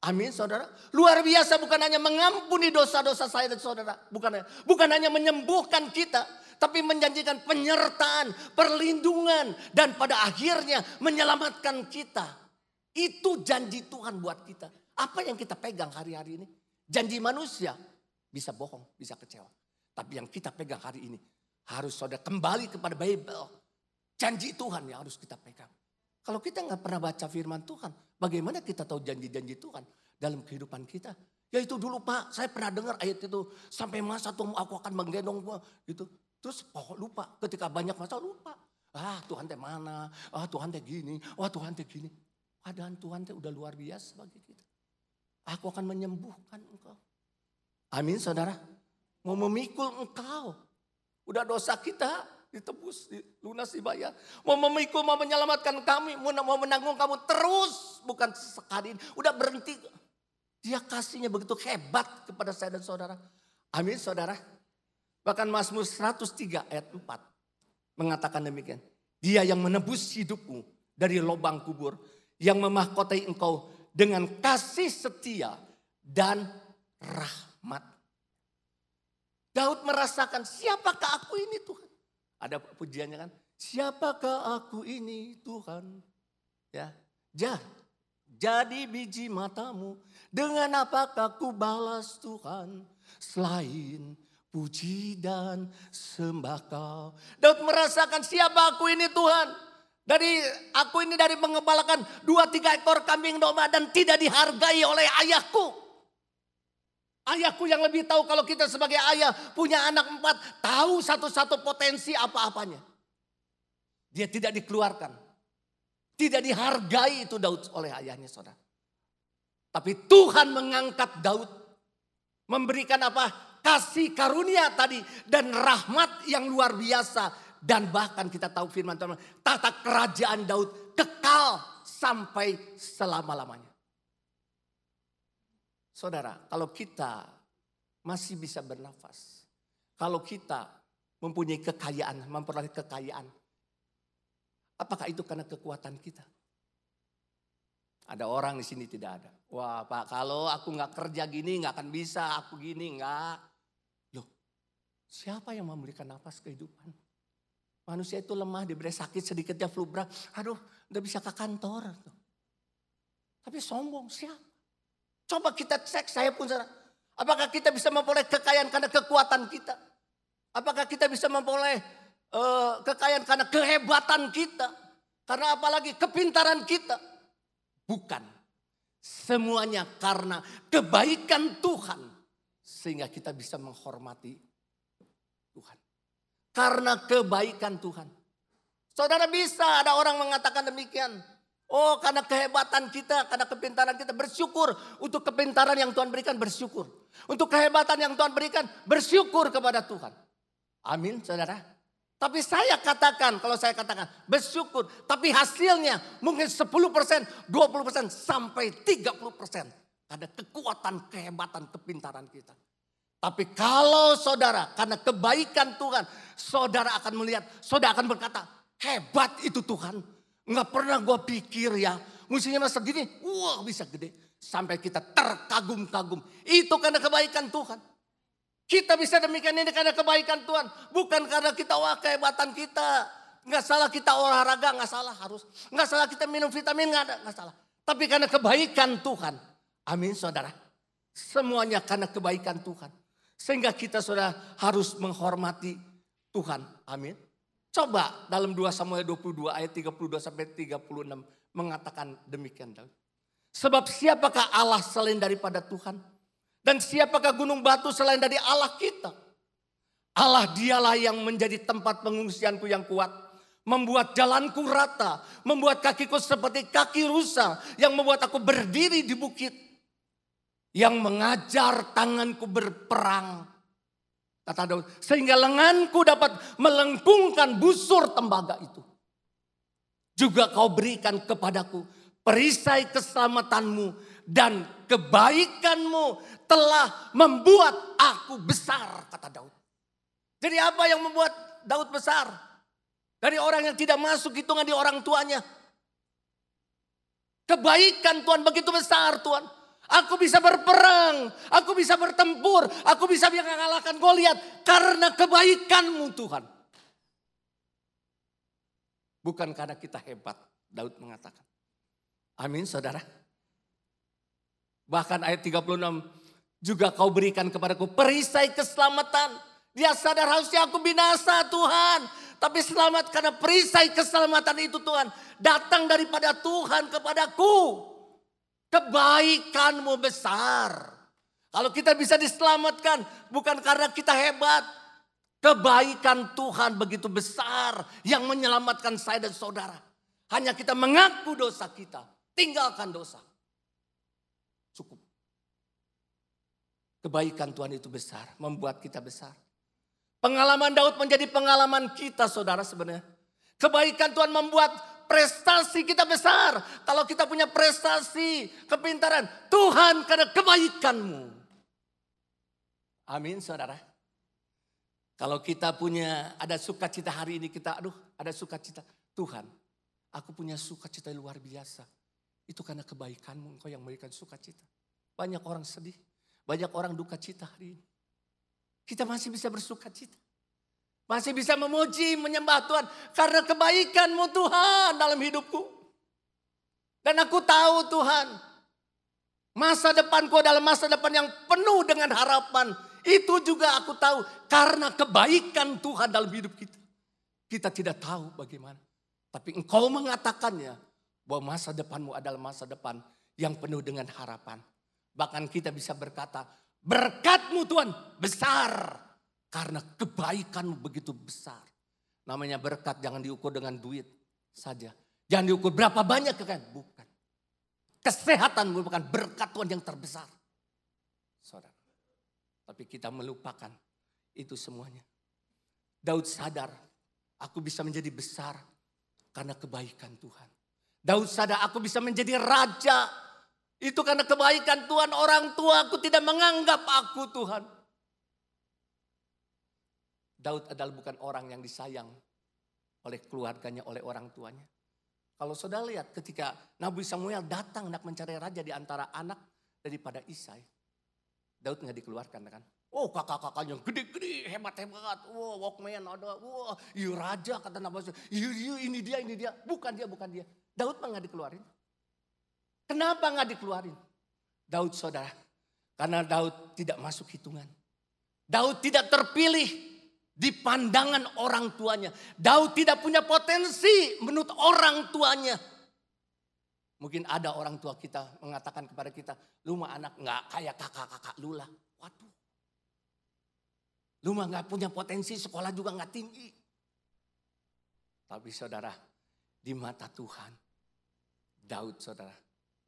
Amin saudara. Luar biasa bukan hanya mengampuni dosa-dosa saya dan saudara. Bukan, bukan hanya menyembuhkan kita. Tapi menjanjikan penyertaan, perlindungan. Dan pada akhirnya menyelamatkan kita. Itu janji Tuhan buat kita. Apa yang kita pegang hari-hari ini? Janji manusia bisa bohong, bisa kecewa. Tapi yang kita pegang hari ini harus saudara kembali kepada Bible. Janji Tuhan yang harus kita pegang. Kalau kita nggak pernah baca firman Tuhan, bagaimana kita tahu janji-janji Tuhan dalam kehidupan kita? Ya itu dulu Pak, saya pernah dengar ayat itu sampai masa tuh aku akan menggendong gua gitu. Terus oh lupa, ketika banyak masa lupa. Ah Tuhan teh mana? Ah Tuhan teh gini, wah Tuhan teh gini. Padahal Tuhan teh udah luar biasa bagi kita. Aku akan menyembuhkan engkau. Amin saudara. Mau memikul engkau. Udah dosa kita ditebus, lunas dibayar. Mau memikul, mau menyelamatkan kami, mau menanggung kamu terus. Bukan sekali, udah berhenti. Dia kasihnya begitu hebat kepada saya dan saudara. Amin saudara. Bahkan Mazmur 103 ayat 4 mengatakan demikian. Dia yang menebus hidupmu dari lubang kubur. Yang memahkotai engkau dengan kasih setia dan rahmat. Daud merasakan siapakah aku ini Tuhan. Ada pujiannya kan? Siapakah aku ini Tuhan? Ya, ja, jadi biji matamu. Dengan apakah ku balas Tuhan? Selain puji dan sembah kau. Daud merasakan siapa aku ini Tuhan. Dari aku ini dari mengembalakan dua tiga ekor kambing domba dan tidak dihargai oleh ayahku. Ayahku yang lebih tahu kalau kita sebagai ayah punya anak empat. Tahu satu-satu potensi apa-apanya. Dia tidak dikeluarkan. Tidak dihargai itu Daud oleh ayahnya saudara. Tapi Tuhan mengangkat Daud. Memberikan apa? Kasih karunia tadi. Dan rahmat yang luar biasa. Dan bahkan kita tahu firman Tuhan. Tata kerajaan Daud kekal sampai selama-lamanya. Saudara, kalau kita masih bisa bernafas, kalau kita mempunyai kekayaan, memperoleh kekayaan, apakah itu karena kekuatan kita? Ada orang di sini tidak ada. Wah Pak, kalau aku nggak kerja gini nggak akan bisa, aku gini nggak. Loh, siapa yang memberikan nafas kehidupan? Manusia itu lemah, diberi sakit sedikitnya flu berat. Aduh, udah bisa ke kantor. Tapi sombong, siapa? Coba kita cek saya pun saudara. Apakah kita bisa memperoleh kekayaan karena kekuatan kita? Apakah kita bisa memperoleh uh, kekayaan karena kehebatan kita? Karena apalagi kepintaran kita? Bukan. Semuanya karena kebaikan Tuhan. Sehingga kita bisa menghormati Tuhan. Karena kebaikan Tuhan. Saudara bisa ada orang mengatakan demikian. Oh karena kehebatan kita, karena kepintaran kita bersyukur. Untuk kepintaran yang Tuhan berikan bersyukur. Untuk kehebatan yang Tuhan berikan bersyukur kepada Tuhan. Amin saudara. Tapi saya katakan, kalau saya katakan bersyukur. Tapi hasilnya mungkin 10%, 20%, sampai 30%. Ada kekuatan, kehebatan, kepintaran kita. Tapi kalau saudara, karena kebaikan Tuhan, saudara akan melihat, saudara akan berkata, hebat itu Tuhan. Nggak pernah gue pikir ya, musuhnya masa gini, wah bisa gede. Sampai kita terkagum-kagum. Itu karena kebaikan Tuhan. Kita bisa demikian ini karena kebaikan Tuhan. Bukan karena kita wah kehebatan kita. Nggak salah kita olahraga, nggak salah harus. Nggak salah kita minum vitamin, nggak ada, nggak salah. Tapi karena kebaikan Tuhan. Amin saudara. Semuanya karena kebaikan Tuhan. Sehingga kita sudah harus menghormati Tuhan. Amin. Coba dalam 2 Samuel 22 ayat 32 sampai 36 mengatakan demikian. Sebab siapakah Allah selain daripada Tuhan? Dan siapakah gunung batu selain dari Allah kita? Allah dialah yang menjadi tempat pengungsianku yang kuat. Membuat jalanku rata. Membuat kakiku seperti kaki rusa. Yang membuat aku berdiri di bukit. Yang mengajar tanganku berperang. Kata Daud. Sehingga lenganku dapat melengkungkan busur tembaga itu. Juga kau berikan kepadaku perisai keselamatanmu dan kebaikanmu telah membuat aku besar, kata Daud. Jadi apa yang membuat Daud besar? Dari orang yang tidak masuk hitungan di orang tuanya. Kebaikan Tuhan begitu besar Tuhan. Aku bisa berperang, aku bisa bertempur, aku bisa mengalahkan Goliat karena kebaikanmu Tuhan. Bukan karena kita hebat, Daud mengatakan. Amin saudara. Bahkan ayat 36, juga kau berikan kepadaku perisai keselamatan. Dia sadar harusnya aku binasa Tuhan. Tapi selamat karena perisai keselamatan itu Tuhan. Datang daripada Tuhan kepadaku. Kebaikanmu besar. Kalau kita bisa diselamatkan bukan karena kita hebat. Kebaikan Tuhan begitu besar yang menyelamatkan saya dan saudara. Hanya kita mengaku dosa kita. Tinggalkan dosa. Cukup. Kebaikan Tuhan itu besar, membuat kita besar. Pengalaman Daud menjadi pengalaman kita saudara sebenarnya. Kebaikan Tuhan membuat prestasi kita besar. Kalau kita punya prestasi, kepintaran, Tuhan karena kebaikanmu. Amin saudara. Kalau kita punya ada sukacita hari ini kita, aduh ada sukacita. Tuhan, aku punya sukacita luar biasa. Itu karena kebaikanmu engkau yang memberikan sukacita. Banyak orang sedih. Banyak orang duka cita hari ini. Kita masih bisa bersuka cita. Masih bisa memuji, menyembah Tuhan. Karena kebaikanmu Tuhan dalam hidupku. Dan aku tahu Tuhan. Masa depanku adalah masa depan yang penuh dengan harapan. Itu juga aku tahu. Karena kebaikan Tuhan dalam hidup kita. Kita tidak tahu bagaimana. Tapi engkau mengatakannya. Bahwa masa depanmu adalah masa depan yang penuh dengan harapan. Bahkan kita bisa berkata, berkatmu Tuhan besar. Karena kebaikanmu begitu besar. Namanya berkat jangan diukur dengan duit saja. Jangan diukur berapa banyak kan? Bukan. Kesehatan merupakan berkat Tuhan yang terbesar. Saudara. Tapi kita melupakan itu semuanya. Daud sadar, aku bisa menjadi besar karena kebaikan Tuhan. Daud sadar aku bisa menjadi raja itu karena kebaikan Tuhan orang tua aku tidak menganggap aku Tuhan. Daud adalah bukan orang yang disayang oleh keluarganya, oleh orang tuanya. Kalau saudara lihat ketika Nabi Samuel datang nak mencari raja di antara anak daripada Isai. Daud nggak dikeluarkan kan? Oh kakak-kakaknya gede-gede, hebat-hebat. Wow, walkman ada. Wow, iya raja kata Nabi Samuel. Iya, iya ini dia, ini dia. Bukan dia, bukan dia. Daud mah nggak dikeluarin. Kenapa nggak dikeluarin? Daud saudara. Karena Daud tidak masuk hitungan. Daud tidak terpilih di pandangan orang tuanya. Daud tidak punya potensi menurut orang tuanya. Mungkin ada orang tua kita mengatakan kepada kita, lu mah anak nggak kayak kakak-kakak lu lah. Waduh. Lu mah nggak punya potensi, sekolah juga nggak tinggi. Tapi saudara, di mata Tuhan, Daud saudara,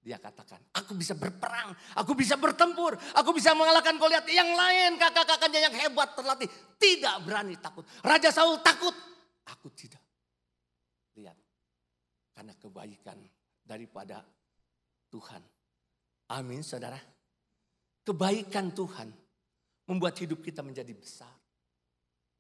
dia katakan, aku bisa berperang, aku bisa bertempur, aku bisa mengalahkan Goliat. Yang lain kakak-kakaknya yang hebat terlatih tidak berani takut. Raja Saul takut aku tidak. Lihat, karena kebaikan daripada Tuhan. Amin saudara. Kebaikan Tuhan membuat hidup kita menjadi besar.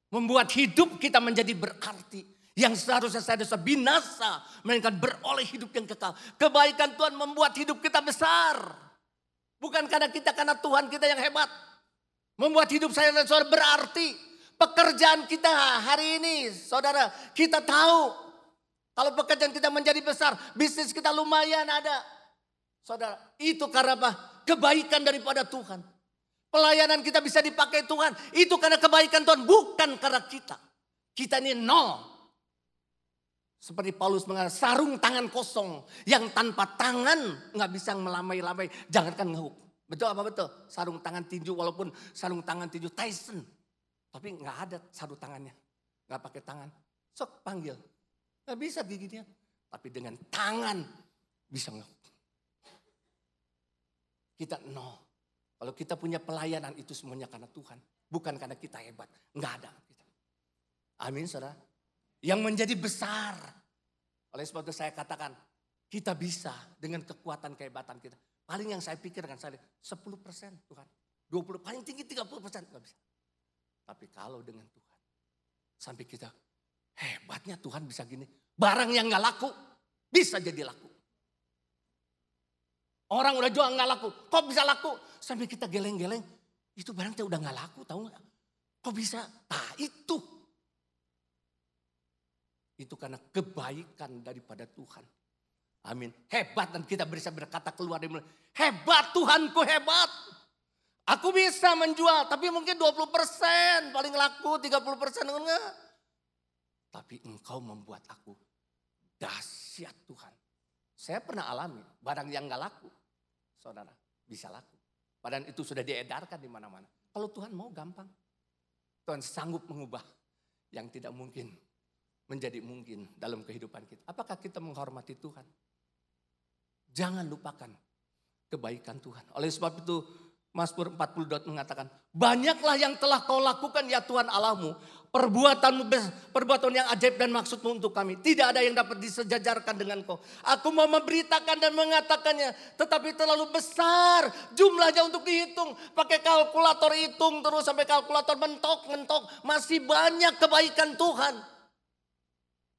Membuat hidup kita menjadi berarti. Yang seharusnya saya dosa binasa. Melainkan beroleh hidup yang kekal. Kebaikan Tuhan membuat hidup kita besar. Bukan karena kita, karena Tuhan kita yang hebat. Membuat hidup saya dan saudara berarti. Pekerjaan kita hari ini, saudara, kita tahu. Kalau pekerjaan kita menjadi besar, bisnis kita lumayan ada. Saudara, itu karena apa? Kebaikan daripada Tuhan. Pelayanan kita bisa dipakai Tuhan. Itu karena kebaikan Tuhan. Bukan karena kita. Kita ini nol. Seperti Paulus mengatakan sarung tangan kosong. Yang tanpa tangan nggak bisa melamai-lamai. Jangankan ngehuk. Betul apa betul? Sarung tangan tinju walaupun sarung tangan tinju Tyson. Tapi nggak ada sarung tangannya. Nggak pakai tangan. Sok panggil. Nggak bisa giginya. Tapi dengan tangan bisa ngehuk. Kita nol. Kalau kita punya pelayanan itu semuanya karena Tuhan. Bukan karena kita hebat. Enggak ada. Amin saudara. Yang menjadi besar. Oleh sebab itu saya katakan. Kita bisa dengan kekuatan kehebatan kita. Paling yang saya pikirkan saya 10 persen Tuhan. 20 paling tinggi 30 persen. Enggak bisa. Tapi kalau dengan Tuhan. Sampai kita hebatnya Tuhan bisa gini. Barang yang gak laku bisa jadi laku. Orang udah jual nggak laku, kok bisa laku? Sampai kita geleng-geleng, itu barang teh udah nggak laku, tahu nggak? Kok bisa? Nah itu, itu karena kebaikan daripada Tuhan. Amin. Hebat dan kita bisa berkata keluar dari mulut. Hebat Tuhanku hebat. Aku bisa menjual tapi mungkin 20 persen. Paling laku 30 persen. Tapi engkau membuat aku dahsyat Tuhan. Saya pernah alami barang yang gak laku. Saudara bisa laku. Padahal itu sudah diedarkan di mana-mana. Kalau Tuhan mau gampang. Tuhan sanggup mengubah yang tidak mungkin menjadi mungkin dalam kehidupan kita. Apakah kita menghormati Tuhan? Jangan lupakan kebaikan Tuhan. Oleh sebab itu Mazmur 40 mengatakan, banyaklah yang telah kau lakukan ya Tuhan Allahmu. Perbuatan perbuatan yang ajaib dan maksudmu untuk kami. Tidak ada yang dapat disejajarkan dengan kau. Aku mau memberitakan dan mengatakannya. Tetapi terlalu besar jumlahnya untuk dihitung. Pakai kalkulator hitung terus sampai kalkulator mentok-mentok. Masih banyak kebaikan Tuhan.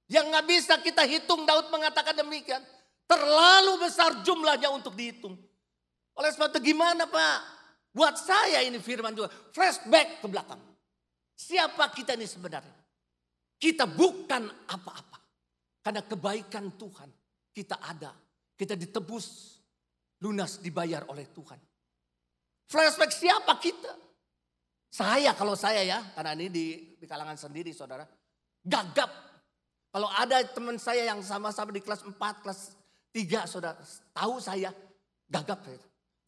Yang nggak bisa kita hitung Daud mengatakan demikian. Terlalu besar jumlahnya untuk dihitung. Oleh sebab itu gimana Pak? Buat saya ini firman juga. Flashback ke belakang. Siapa kita ini sebenarnya? Kita bukan apa-apa. Karena kebaikan Tuhan. Kita ada. Kita ditebus. Lunas dibayar oleh Tuhan. Flashback siapa kita? Saya kalau saya ya. Karena ini di, di kalangan sendiri saudara. Gagap. Kalau ada teman saya yang sama-sama di kelas 4, kelas 3 saudara. Tahu saya. Gagap.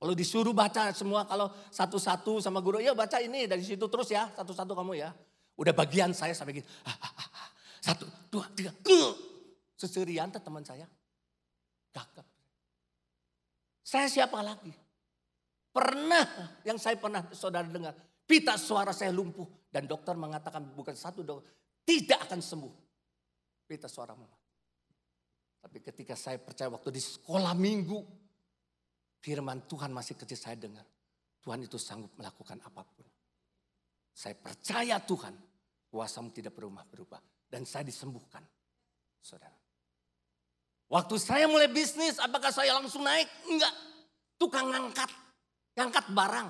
Kalau disuruh baca semua, kalau satu-satu sama guru, ya baca ini dari situ terus ya, satu-satu kamu ya. Udah bagian saya sampai gini, satu, dua, tiga, seserian teman saya. Gagap. Saya siapa lagi? Pernah yang saya pernah saudara dengar, pita suara saya lumpuh. Dan dokter mengatakan bukan satu dokter, tidak akan sembuh. Pita suaramu. Tapi ketika saya percaya waktu di sekolah minggu, firman Tuhan masih kecil saya dengar. Tuhan itu sanggup melakukan apa pun. Saya percaya Tuhan, kuasamu tidak berubah-berubah. Dan saya disembuhkan, saudara. Waktu saya mulai bisnis, apakah saya langsung naik? Enggak. Tukang ngangkat, ngangkat barang.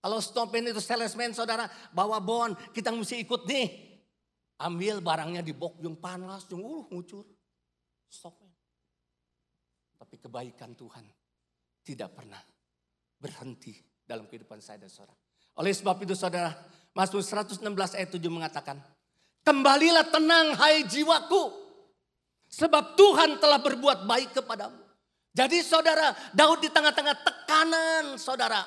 Kalau stopin itu salesman saudara, bawa bon, kita mesti ikut nih. Ambil barangnya di bok yang panas, yang uh, ngucur. Stopin. Tapi kebaikan Tuhan tidak pernah berhenti dalam kehidupan saya dan saudara. Oleh sebab itu saudara, Mazmur 116 ayat 7 mengatakan, Kembalilah tenang hai jiwaku, sebab Tuhan telah berbuat baik kepadamu. Jadi saudara, Daud di tengah-tengah tekanan saudara.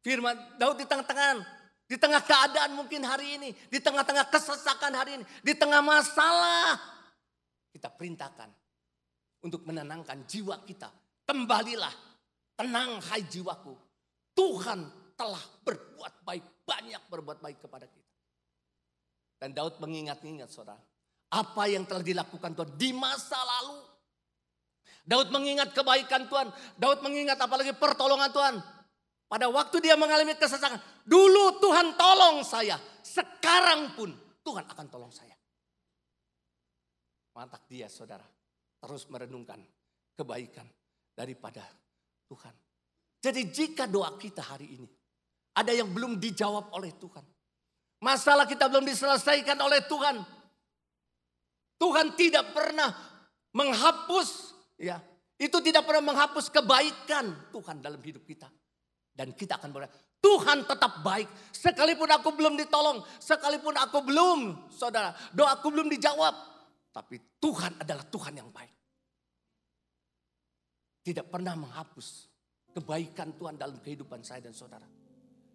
Firman Daud di tengah-tengah, di tengah keadaan mungkin hari ini, di tengah-tengah kesesakan hari ini, di tengah masalah. Kita perintahkan untuk menenangkan jiwa kita. Kembalilah Tenang hai jiwaku. Tuhan telah berbuat baik. Banyak berbuat baik kepada kita. Dan Daud mengingat-ingat saudara. apa yang telah dilakukan Tuhan di masa lalu. Daud mengingat kebaikan Tuhan. Daud mengingat apalagi pertolongan Tuhan. Pada waktu dia mengalami kesesakan. Dulu Tuhan tolong saya. Sekarang pun Tuhan akan tolong saya. Mantap dia saudara. Terus merenungkan kebaikan daripada Tuhan. Jadi jika doa kita hari ini. Ada yang belum dijawab oleh Tuhan. Masalah kita belum diselesaikan oleh Tuhan. Tuhan tidak pernah menghapus ya. Itu tidak pernah menghapus kebaikan Tuhan dalam hidup kita. Dan kita akan berkata, Tuhan tetap baik. Sekalipun aku belum ditolong, sekalipun aku belum, saudara, doaku belum dijawab. Tapi Tuhan adalah Tuhan yang baik. Tidak pernah menghapus kebaikan Tuhan dalam kehidupan saya dan saudara.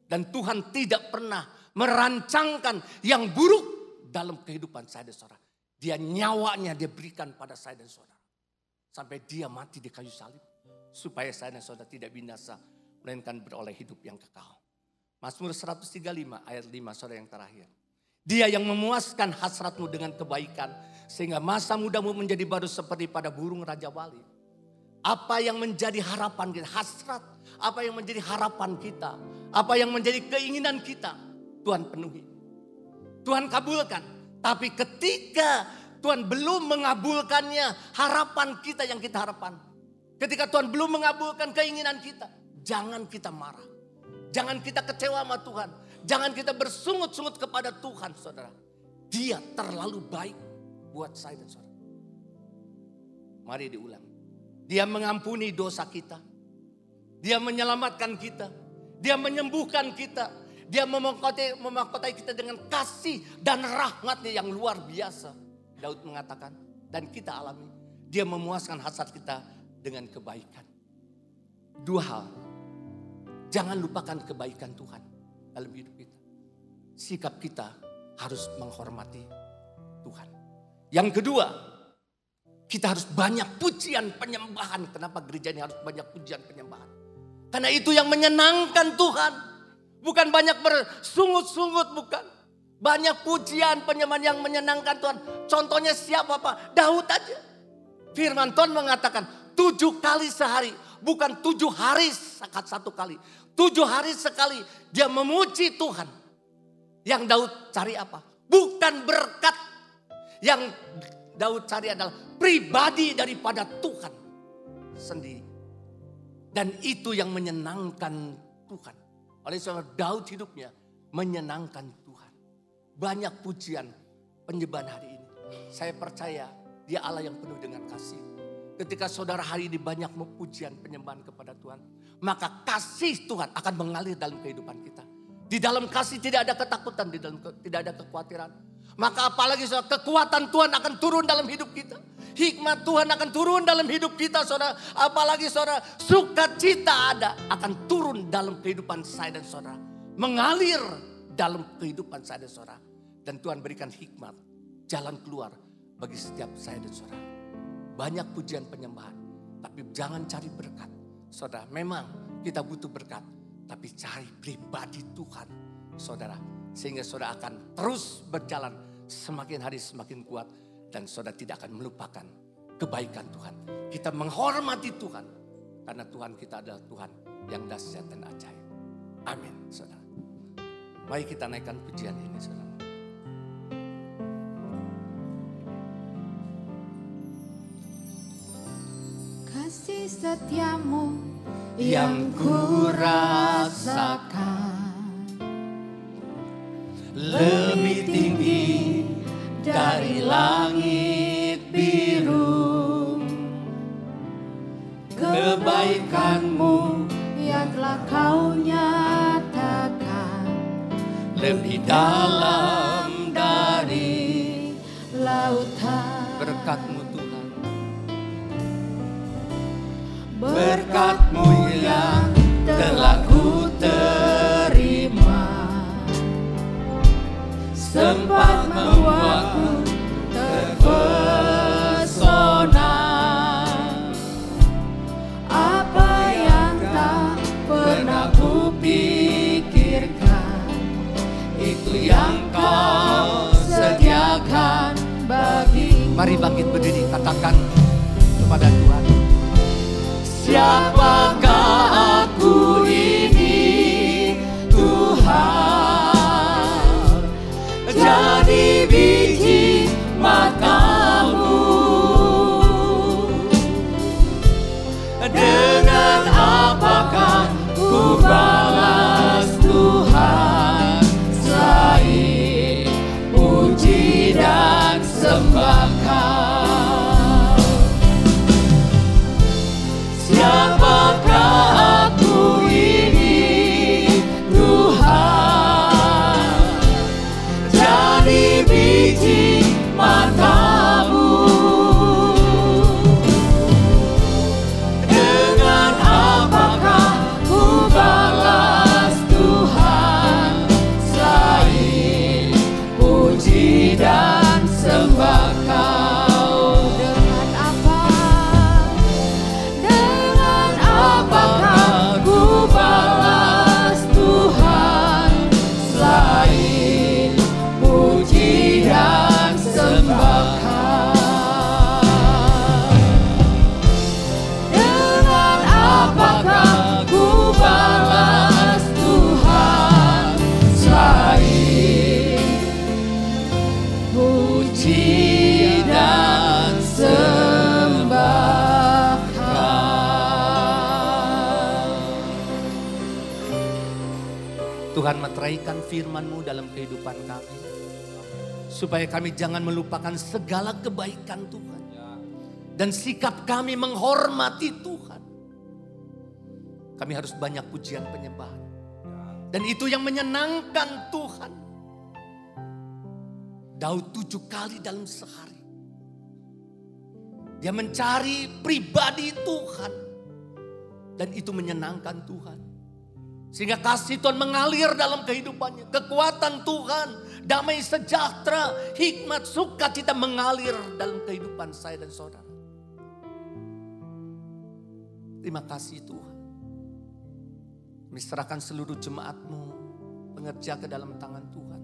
Dan Tuhan tidak pernah merancangkan yang buruk dalam kehidupan saya dan saudara. Dia nyawanya dia berikan pada saya dan saudara. Sampai dia mati di kayu salib. Supaya saya dan saudara tidak binasa. Melainkan beroleh hidup yang kekal. Mazmur 135 ayat 5 saudara yang terakhir. Dia yang memuaskan hasratmu dengan kebaikan. Sehingga masa mudamu menjadi baru seperti pada burung Raja Wali. Apa yang menjadi harapan kita, hasrat. Apa yang menjadi harapan kita. Apa yang menjadi keinginan kita. Tuhan penuhi. Tuhan kabulkan. Tapi ketika Tuhan belum mengabulkannya, harapan kita yang kita harapkan. Ketika Tuhan belum mengabulkan keinginan kita, jangan kita marah. Jangan kita kecewa sama Tuhan. Jangan kita bersungut-sungut kepada Tuhan, saudara. Dia terlalu baik buat saya dan saudara. Mari diulang. Dia mengampuni dosa kita. Dia menyelamatkan kita. Dia menyembuhkan kita. Dia memahkotai, memahkotai kita dengan kasih dan rahmatnya yang luar biasa. Daud mengatakan, dan kita alami. Dia memuaskan hasrat kita dengan kebaikan. Dua hal. Jangan lupakan kebaikan Tuhan dalam hidup kita. Sikap kita harus menghormati Tuhan. Yang kedua, kita harus banyak pujian penyembahan. Kenapa gereja ini harus banyak pujian penyembahan? Karena itu yang menyenangkan Tuhan. Bukan banyak bersungut-sungut, bukan. Banyak pujian penyembahan yang menyenangkan Tuhan. Contohnya siapa Pak? Daud aja. Firman Tuhan mengatakan tujuh kali sehari. Bukan tujuh hari sakat satu kali. Tujuh hari sekali dia memuji Tuhan. Yang Daud cari apa? Bukan berkat. Yang Daud cari adalah pribadi daripada Tuhan sendiri. Dan itu yang menyenangkan Tuhan. Oleh sebab Daud hidupnya menyenangkan Tuhan. Banyak pujian penyembahan hari ini. Saya percaya dia Allah yang penuh dengan kasih. Ketika saudara hari ini banyak pujian penyembahan kepada Tuhan. Maka kasih Tuhan akan mengalir dalam kehidupan kita. Di dalam kasih tidak ada ketakutan, di dalam tidak ada kekhawatiran. Maka apalagi saudara, kekuatan Tuhan akan turun dalam hidup kita. Hikmat Tuhan akan turun dalam hidup kita saudara. Apalagi saudara sukacita ada akan turun dalam kehidupan saya dan saudara. Mengalir dalam kehidupan saya dan saudara. Dan Tuhan berikan hikmat. Jalan keluar bagi setiap saya dan saudara. Banyak pujian penyembahan. Tapi jangan cari berkat. Saudara memang kita butuh berkat. Tapi cari pribadi Tuhan. Saudara. Sehingga saudara akan terus berjalan semakin hari semakin kuat dan saudara tidak akan melupakan kebaikan Tuhan. Kita menghormati Tuhan. Karena Tuhan kita adalah Tuhan yang dahsyat dan ajaib. Amin, saudara. Mari kita naikkan pujian ini, saudara. Kasih setiamu yang ku rasakan lebih tinggi dari langit biru. Kebaikanmu yang telah kau nyatakan. Lebih dalam berkatmu yang telah ku terima. Sempat membuatku terpesona. Apa yang tak pernah ku pikirkan itu yang kau sediakan bagi Mari bangkit berdiri, katakan kepada Tuhan. Siapakah aku ini? Tuhan Jadi biji matamu Meteraikan firman-Mu dalam kehidupan kami. Supaya kami jangan melupakan segala kebaikan Tuhan. Dan sikap kami menghormati Tuhan. Kami harus banyak pujian penyembahan. Dan itu yang menyenangkan Tuhan. Daud tujuh kali dalam sehari. Dia mencari pribadi Tuhan. Dan itu menyenangkan Tuhan. Sehingga kasih Tuhan mengalir dalam kehidupannya. Kekuatan Tuhan, damai sejahtera, hikmat, sukacita mengalir dalam kehidupan saya dan saudara. Terima kasih Tuhan. Kami serahkan seluruh jemaatmu, pengerja ke dalam tangan Tuhan.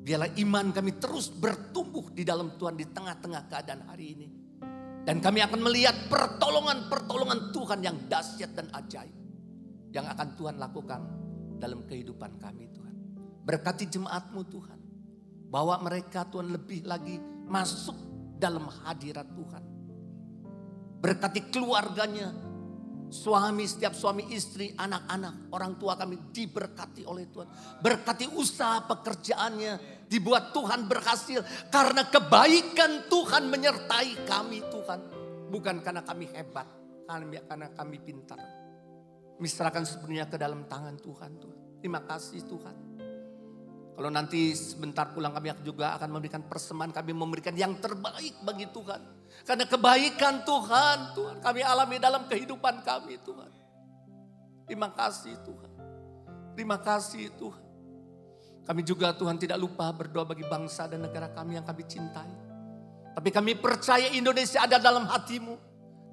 Biarlah iman kami terus bertumbuh di dalam Tuhan di tengah-tengah keadaan hari ini. Dan kami akan melihat pertolongan-pertolongan Tuhan yang dahsyat dan ajaib yang akan Tuhan lakukan dalam kehidupan kami Tuhan. Berkati jemaatmu Tuhan. Bawa mereka Tuhan lebih lagi masuk dalam hadirat Tuhan. Berkati keluarganya. Suami, setiap suami istri, anak-anak, orang tua kami diberkati oleh Tuhan. Berkati usaha pekerjaannya, dibuat Tuhan berhasil. Karena kebaikan Tuhan menyertai kami Tuhan. Bukan karena kami hebat, karena kami pintar. Miserahkan sepenuhnya ke dalam tangan Tuhan. Tuhan. Terima kasih Tuhan. Kalau nanti sebentar pulang kami juga akan memberikan persembahan. Kami memberikan yang terbaik bagi Tuhan. Karena kebaikan Tuhan, Tuhan kami alami dalam kehidupan kami Tuhan. Terima kasih Tuhan. Terima kasih Tuhan. Kami juga Tuhan tidak lupa berdoa bagi bangsa dan negara kami yang kami cintai. Tapi kami percaya Indonesia ada dalam hatimu.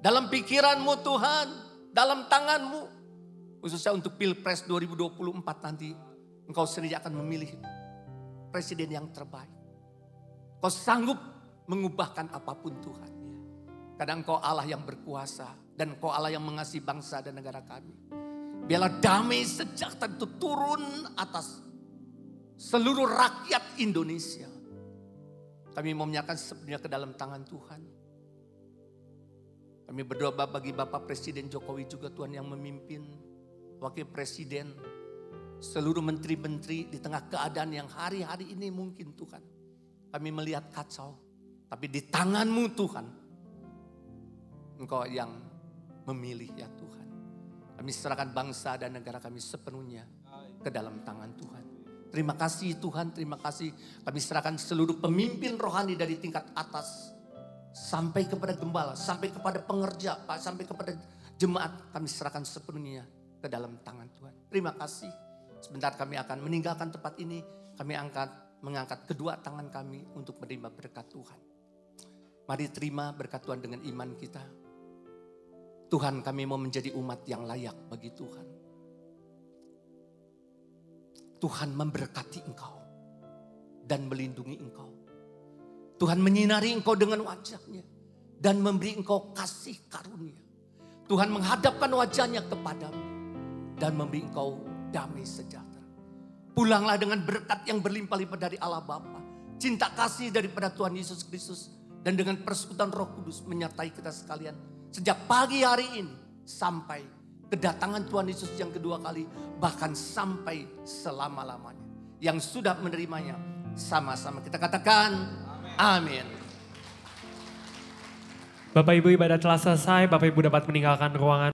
Dalam pikiranmu Tuhan. Dalam tanganmu. Khususnya untuk Pilpres 2024 nanti. Engkau sendiri akan memilih presiden yang terbaik. Kau sanggup mengubahkan apa pun Tuhan. Karena engkau Allah yang berkuasa. Dan engkau Allah yang mengasihi bangsa dan negara kami. Biarlah damai sejahtera itu turun atas seluruh rakyat Indonesia. Kami mau menyerahkan sepenuhnya ke dalam tangan Tuhan. Kami berdoa bagi Bapak Presiden Jokowi juga Tuhan yang memimpin. Wakil Presiden, seluruh menteri-menteri di tengah keadaan yang hari-hari ini mungkin Tuhan. Kami melihat kacau. Tapi di tanganmu Tuhan. Engkau yang memilih ya Tuhan. Kami serahkan bangsa dan negara kami sepenuhnya ke dalam tangan Tuhan. Terima kasih Tuhan, terima kasih. Kami serahkan seluruh pemimpin rohani dari tingkat atas. Sampai kepada gembala, sampai kepada pengerja, sampai kepada jemaat. Kami serahkan sepenuhnya ke dalam tangan Tuhan. Terima kasih. Sebentar kami akan meninggalkan tempat ini. Kami angkat, mengangkat kedua tangan kami untuk menerima berkat Tuhan. Mari terima berkat Tuhan dengan iman kita. Tuhan kami mau menjadi umat yang layak bagi Tuhan. Tuhan memberkati engkau dan melindungi engkau. Tuhan menyinari engkau dengan wajahnya. Dan memberi engkau kasih karunia. Tuhan menghadapkan wajahnya kepadamu. Dan memberi engkau damai sejahtera. Pulanglah dengan berkat yang berlimpah-limpah dari Allah Bapa. Cinta kasih daripada Tuhan Yesus Kristus. Dan dengan persekutuan roh kudus menyertai kita sekalian. Sejak pagi hari ini sampai kedatangan Tuhan Yesus yang kedua kali. Bahkan sampai selama-lamanya. Yang sudah menerimanya sama-sama. Kita katakan amin. Bapak Ibu ibadah telah selesai, Bapak Ibu dapat meninggalkan ruangan.